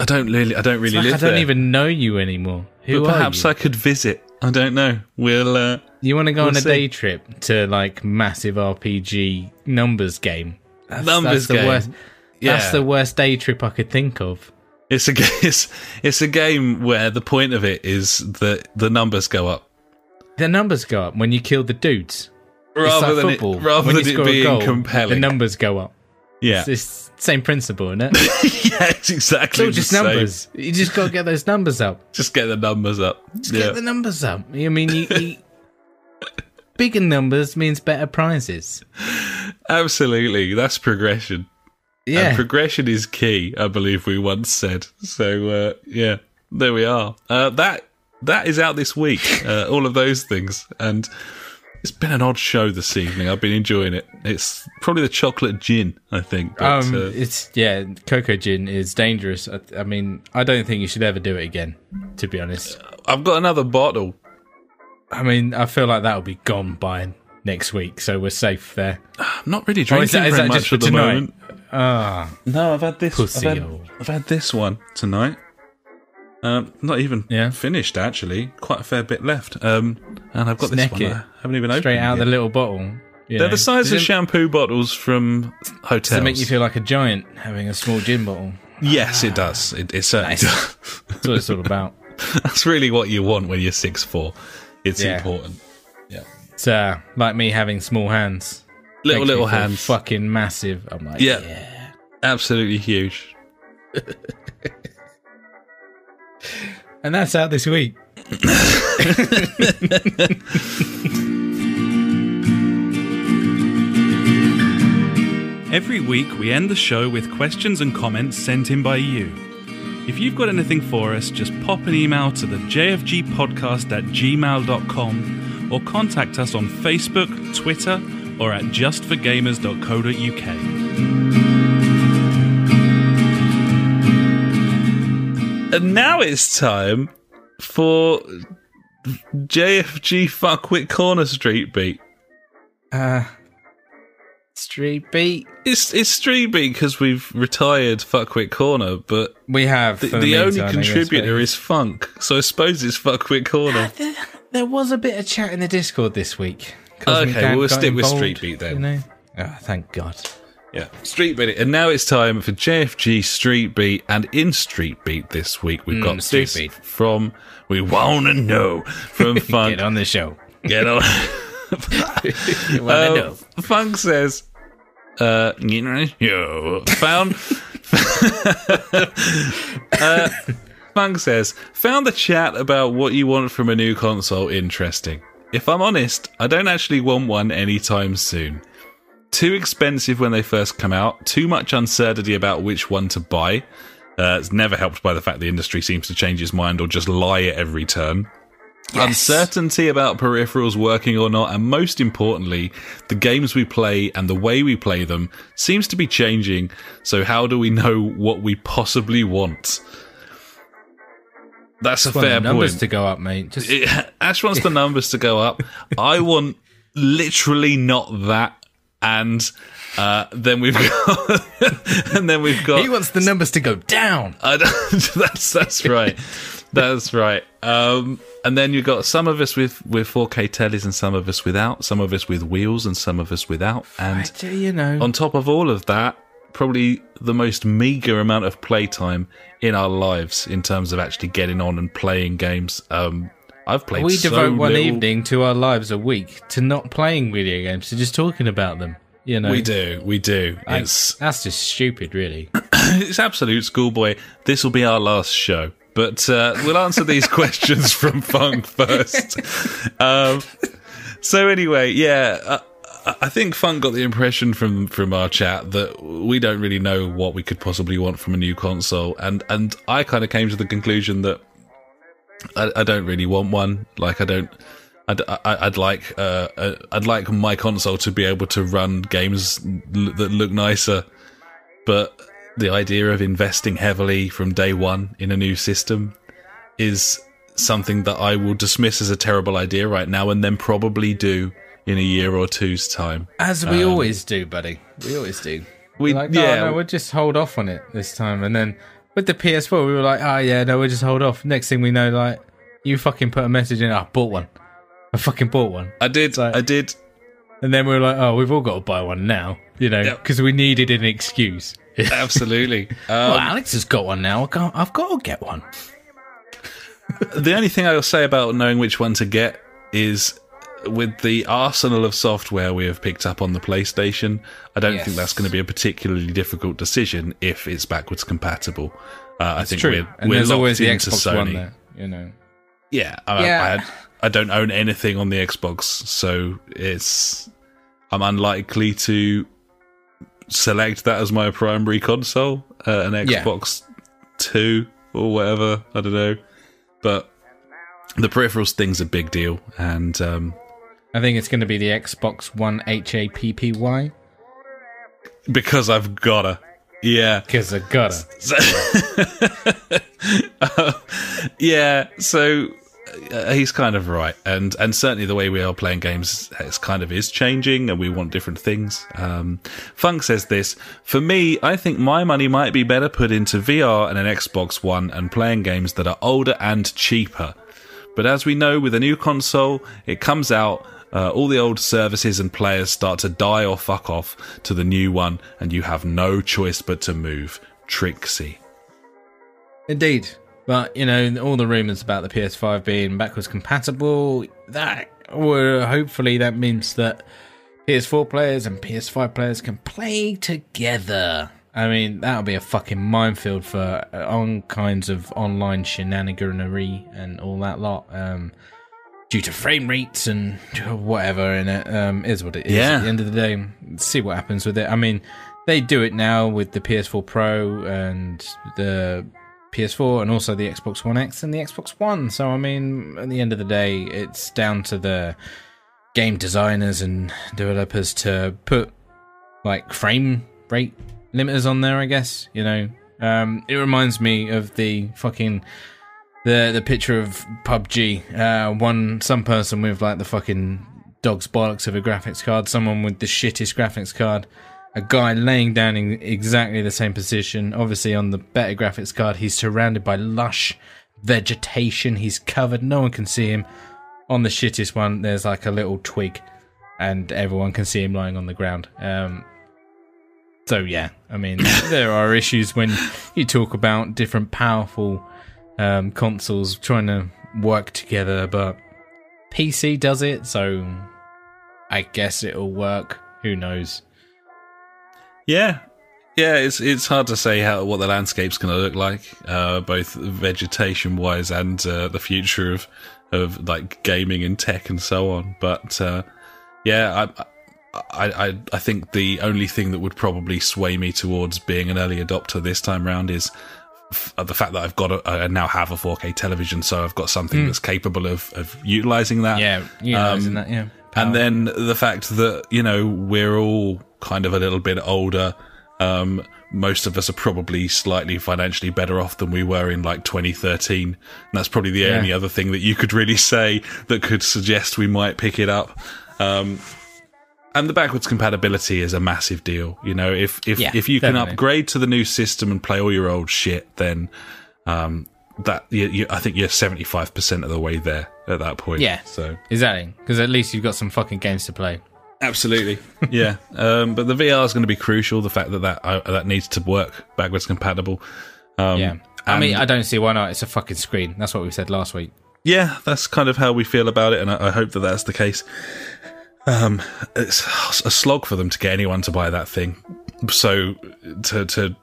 I don't really. I don't really like live I don't there. even know you anymore. Who but perhaps? I could visit. I don't know. We'll. Uh, you want to go we'll on a see. day trip to like massive RPG numbers game? That's, Numbers that's the game. worst. That's the worst day trip I could think of. It's a it's, it's a game where the point of it is that the numbers go up The numbers go up when you kill the dudes. rather it's like than football. it, rather when than it being goal, compelling. the numbers go up. yeah, It's this same principle, isn't it? Yeah, it's exactly all the just same. numbers. You just got to get those numbers up. Just get the numbers up. Just yeah. get the numbers up. I mean, you, you, bigger numbers means better prizes. Absolutely, that's progression. Yeah. And progression is key. I believe we once said. So uh, yeah, there we are. Uh, that that is out this week. Uh, all of those things, and it's been an odd show this evening. I've been enjoying it. It's probably the chocolate gin, I think. But, um, uh, it's yeah, cocoa gin is dangerous. I, I mean, I don't think you should ever do it again. To be honest, I've got another bottle. I mean, I feel like that'll be gone by next week, so we're safe there. I'm not really Oh, drinking is that, is very that much just for at the tonight? moment. Ah, No, I've had this. I've had. I've had this one tonight. Um, not even Yeah. finished actually. Quite a fair bit left. Um, and I've got Just this one. it. I haven't even opened straight out it the little bottle. They're know. the size Does of it- shampoo bottles from hotels. Does it make you feel like a giant having a small gin bottle? Yes, it does. It, it certainly Nice. does. That's what it's all about. That's really what you want when you're six four. It's Yeah. important. Yeah, It's uh, like me having small hands. little Makes little feel hands. fucking massive. I'm like, Yeah. yeah. Absolutely huge. And that's out this week. Every week, we end the show with questions and comments sent in by you. If you've got anything for us, just pop an email to the jfgpodcast at gmail.com or contact us on Facebook, Twitter, or at justforgamers.co.uk. And now it's time for JFG fuckwit corner street beat. Uh, street beat. It's it's street beat because we've retired fuckwit corner, but We have the, the only meantime, contributor is funk. So I suppose it's fuckwit corner. There, there was a bit of chat in the Discord this week. my Okay, dad we'll got stick with Street Beat then. You know? Oh, thank God. Yeah, Street Beat. And now it's time for JFG Street Beat. And in Street Beat this week, we've got Mm, Street this Beat. from We Wanna Know from Funk. Get on the show. Get on. You wanna Uh, know. Funk says, uh, found. uh, Funk says, found the chat about what you want from a new console interesting. If I'm honest, I don't actually want one anytime soon. Too expensive when they first come out, too much uncertainty about which one to buy. Uh, it's never helped by the fact the industry seems to change its mind or just lie at every turn. Uncertainty about peripherals working or not, and most importantly, the games we play and the way we play them seems to be changing. So, how do we know what we possibly want? That's a Want the fair numbers point. to go up, mate. Just It- Ash wants the numbers to go up. I want literally not that. And uh, then we've got, and then we've got. he wants the numbers to go down. I don't, that's that's right. That's right. Um, and then you've got some of us with, with 4K tellies and some of us without, some of us with wheels and some of us without. And I- you know, on top of all of that, probably the most meager amount of playtime in our lives in terms of actually getting on and playing games. Um, I've played we so devote one little- evening to our lives a week to not playing video games, to just talking about them. You know, We do, we do. I- It's that's just stupid, really. it's absolute schoolboy. This will be our last show, but uh, we'll answer these questions from Funk first. Um, so anyway, yeah, uh, I think Funk got the impression from from our chat that we don't really know what we could possibly want from a new console, and and I kind of came to the conclusion that I, I don't really want one. Like I don't. I'd, I- I'd like uh, uh, I'd like my console to be able to run games l- that look nicer, but the idea of investing heavily from day one in a new system is something that I will dismiss as a terrible idea right now, and then probably do in a year or two's time. As we um, always do, buddy. We always do. We like, no, yeah, no, we'll just hold off on it this time. And then with the PS4, we were like, oh, yeah, no, we'll just hold off. Next thing we know, like, you fucking put a message in, I bought one. I fucking bought one. I did like- I did And then we were like, oh, we've all got to buy one now, you know, Yep. because we needed an excuse. absolutely. well, Um, Alex has got one now. I can't, I've got to get one. the only thing I'll say about knowing which one to get is with the arsenal of software we have picked up on the PlayStation, I don't Yes. think that's going to be a particularly difficult decision if it's backwards compatible. Uh, I think we're, and we're locked always the into Xbox Sony. One there, you know. Yeah, I, Yeah. I, I don't own anything on the Xbox, so it's I'm unlikely to select that as my primary console, uh, an Yeah. Xbox Two or whatever. I don't know, but the peripherals thing's a big deal, and um, I think it's going to be the Xbox One HAPPY because I've gotta, yeah, because I got to. Uh, yeah, so he's kind of right, and and certainly the way we are playing games is kind of is changing, and we want different things. Um, Funk says this for me. I think my money might be better put into VR and an Xbox One, and playing games that are older and cheaper. But as we know, with a new console, it comes out. Uh, all the old services and players start to die or fuck off to the new one, and you have no choice but to move. Trixie. Indeed. But, you know, all the rumours about the PS5 being backwards compatible, that, or hopefully that means that PS4 players and PS5 players can play together. I mean, that'll be a fucking minefield for uh, all kinds of online shenaniganery and all that lot. Um, due to frame rates and whatever, and it um, is what it is. Yeah. At the end of the day, see what happens with it. I mean, they do it now with the PS4 Pro and the PS4 and also the Xbox One X and the Xbox One. So I mean, at the end of the day, it's down to the game designers and developers to put like frame rate limiters on there. I guess you know. Um, it reminds me of the fucking the the picture of PUBG. Uh, one some person with like the fucking dog's bollocks of a graphics card, someone with the shittest graphics card, a guy laying down in exactly the same position. Obviously, on the better graphics card, he's surrounded by lush vegetation. He's covered; no one can see him. On the shittest one, there's like a little twig, and everyone can see him lying on the ground. Um, so yeah, I mean, there are issues when you talk about different powerful um, consoles trying to work together, but PC does it, so I guess it'll work. Who knows? Yeah, yeah. It's it's hard to say how what the landscape's going to look like, uh, both vegetation wise and uh, the future of of like gaming and tech and so on. But uh, yeah, I. I, I I think the only thing that would probably sway me towards being an early adopter this time round is f- the fact that I've got a, I now have a 4K television, so I've got something that's capable of, of utilizing that. Yeah, know, Um, that yeah? And then the fact that, you know, we're all kind of a little bit older. Um, most of us are probably slightly financially better off than we were in like 2013. And that's probably the Yeah. only other thing that you could really say that could suggest we might pick it up. Um, and the backwards compatibility is a massive deal. You know, if if Yeah, if you can upgrade to the new system and play all your old shit, then um, that you, you, I think you're 75 percent of the way there at that point. Yeah. So exactly because at least you've got some fucking games to play. Absolutely, yeah. Um, but the VR is going to be crucial. The fact that that uh, that needs to work backwards compatible. Um, Yeah, I mean, I don't see why not. It's a fucking screen. That's what we said last week. yeah, that's kind of how we feel about it, and I, I hope that that's the case. Um, it's a slog for them to get anyone to buy that thing. So to to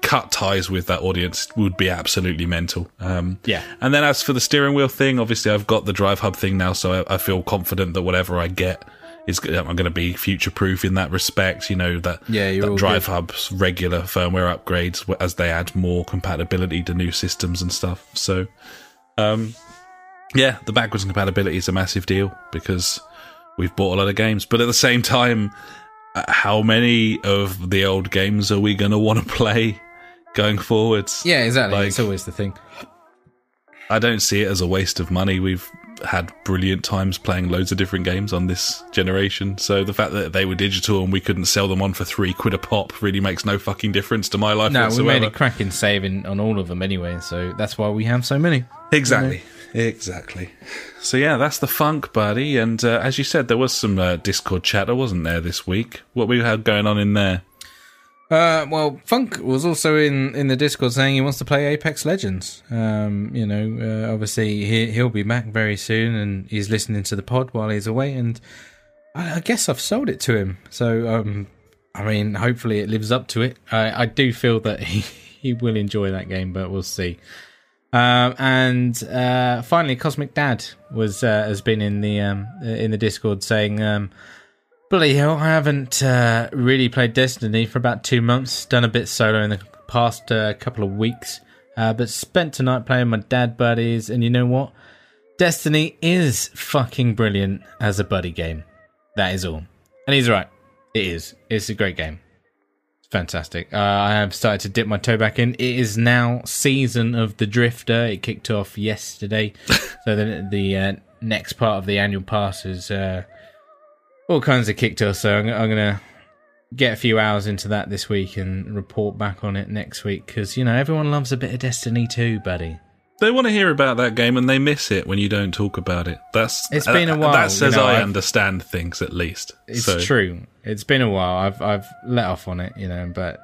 cut ties with that audience would be absolutely mental. Um, Yeah. And then as for the steering wheel thing, obviously I've got the drive hub thing now, so I, I feel confident that whatever I get is I'm going to be future proof in that respect. You know that Yeah, that drive good. hub's regular firmware upgrades as they add more compatibility to new systems and stuff. So, um, yeah, the backwards compatibility is a massive deal because we've bought a lot of games, but at the same time, uh, how many of the old games are we going to want to play going forwards? Yeah, exactly. Like- it's always the thing. I don't see it as a waste of money. We've had brilliant times playing loads of different games on this generation. So the fact that they were digital and we couldn't sell them on for three quid a pop really makes no fucking difference to my life No, we whatsoever. made a cracking saving on all of them anyway, so that's why we have so many. Exactly. Exactly. So yeah, that's the funk, buddy. And uh, as you said, there was some uh, Discord chatter, wasn't there, this week? What we had going on in there? Uh, well, Funk was also in, in the Discord saying he wants to play Apex Legends. Um, you know, uh, obviously he he'll be back very soon, and he's listening to the pod while he's away. And I, I guess I've sold it to him. So, um, I mean, hopefully it lives up to it. I, I do feel that he he will enjoy that game, but we'll see. Um, and uh, finally, Cosmic Dad was uh, has been in the um, in the Discord saying. Bloody hell, I haven't uh, really played Destiny for about two months. Done a bit solo in the past uh, couple of weeks. Uh, but spent tonight playing my dad buddies. And you know what? Destiny is fucking brilliant as a buddy game. That is all. And he's right. It is. It's a great game. It's fantastic. Uh, I have started to dip my toe back in. It is now season of the Drifter. It kicked off yesterday. so the, the uh, next part of the annual pass is. Uh, all kinds of kicked off. So I'm, I'm gonna get a few hours into that this week and report back on it next week because you know everyone loves a bit of Destiny too, buddy. They want to hear about that game and they miss it when you don't talk about it. That's It's been a while, That's you as know, I I've- understand things, at least. It's So- true. It's been a while. I've I've let off on it, you know, but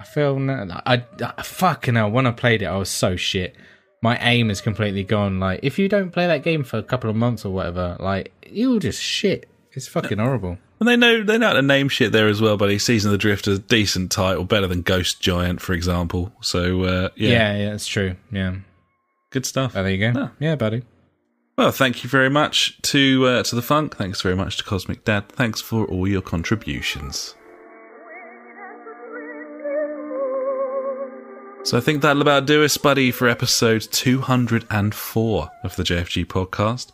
I feel no, I, I fucking hell. When I played it, I was so shit. My aim is completely gone. Like if you don't play that game for a couple of months or whatever, like you're just shit. It's fucking horrible. And they know they know how to name shit there as well, buddy. Season of the Drifter, is a decent title, better than Ghost Giant, for example. So uh, yeah, Yeah, yeah, it's true. Yeah. good stuff. Oh, there you go. Ah. Yeah, buddy. Well, thank you very much to uh, to the Funk. Thanks very much to Cosmic Dad. Thanks for all your contributions. So I think that'll about do us, buddy, for episode 204 of the JFG podcast.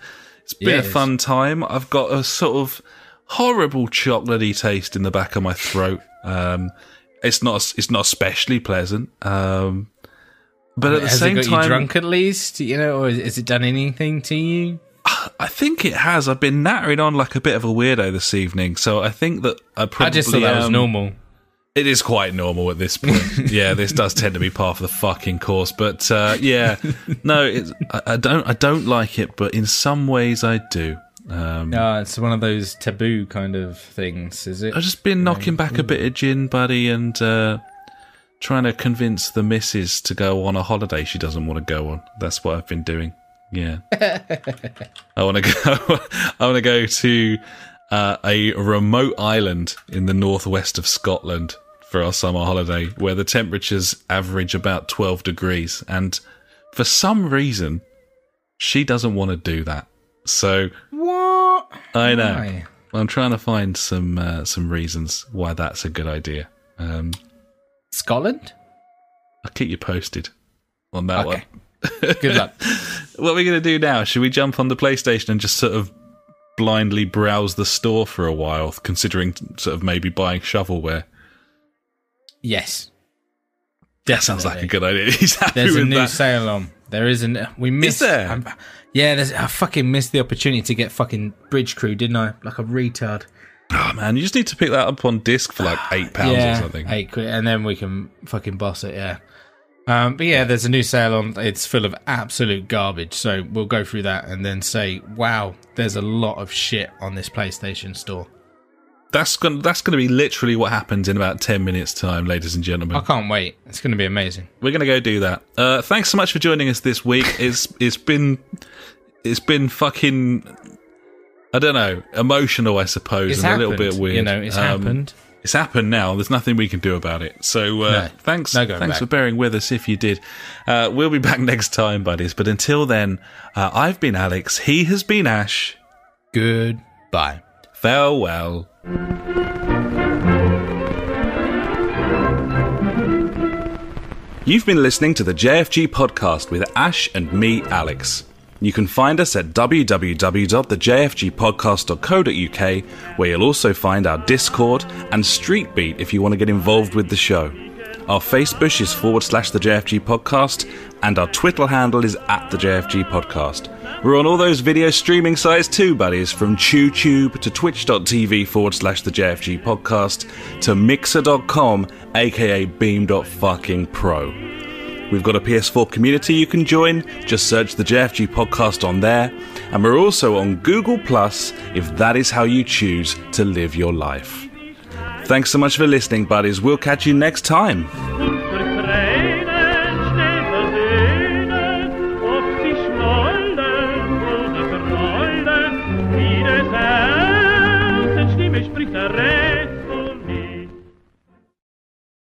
It's been Yeah, a fun time. I've got a sort of horrible chocolatey taste in the back of my throat. Um, it's not it's not especially pleasant. Um, but at the Has same it got time, you drunk at least? You know, or has it done anything to you? I think it has. I've been nattering on like a bit of a weirdo this evening, so I think that I probably I just thought that was um, normal. It is quite normal at this point. yeah, this does tend to be part of the fucking course, but uh, yeah, no, it's, I, I don't. I don't like it, but in some ways I do. Um, No, it's one of those taboo kind of things, is it? I've just been knocking back a bit of gin, buddy, and uh, trying to convince the missus to go on a holiday she doesn't want to go on. That's what I've been doing. Yeah, I want to go. I want to go to uh, a remote island in the northwest of Scotland for our summer holiday, where the temperatures average about twelve degrees, and for some reason, she doesn't want to do that. So What? I know. Why? I'm trying to find some uh, some reasons why that's a good idea. Um, Scotland? I'll keep you posted on that Okay. one. Good luck. What are we going to do now? Should we jump on the PlayStation and just sort of blindly browse the store for a while, considering sort of maybe buying shovelware? yes. That sounds like a good idea. There's a new that. sale on. There isn't. We missed. there? I'm- yeah, there's, I fucking missed the opportunity to get fucking Bridge Crew, didn't I? Like a retard. Oh man, you just need to pick that up on disc for like eight pounds yeah, or something. eight quid, and then we can fucking boss it. Yeah. Um, but yeah, there's a new sale on. It's full of absolute garbage. So we'll go through that and then say, wow, there's a lot of shit on this PlayStation store. That's going that's going to be literally what happens in about ten minutes' time, ladies and gentlemen. I can't wait. It's going to be amazing. We're going to go do that. Uh, thanks so much for joining us this week. It's it's been it's been fucking I don't know emotional, I suppose, It's and happened. a little bit weird. You know, it's Um, happened. It's happened now. There's nothing we can do about it. So uh, No. thanks, No thanks back. for bearing with us. If you did, uh, we'll be back next time, buddies. But until then, uh, I've been Alex. He has been Ash. Goodbye. Farewell. You've been listening to the JFG podcast with Ash and me, Alex. You can find us at www.thejfgpodcast.co.uk, where you'll also find our Discord and Street Beat if you want to get involved with the show. Our Facebook is forward slash the JFG podcast, and our Twitter handle is at the JFG podcast. We're on all those video streaming sites too, buddies, from TubeTube to twitch.tv forward slash the JFG podcast to mixer.com, aka beam.fucking pro. We've got a PS4 community you can join. Just search the JFG podcast on there. And we're also on Google Plus if that is how you choose to live your life. Thanks so much for listening, buddies. We'll catch you next time.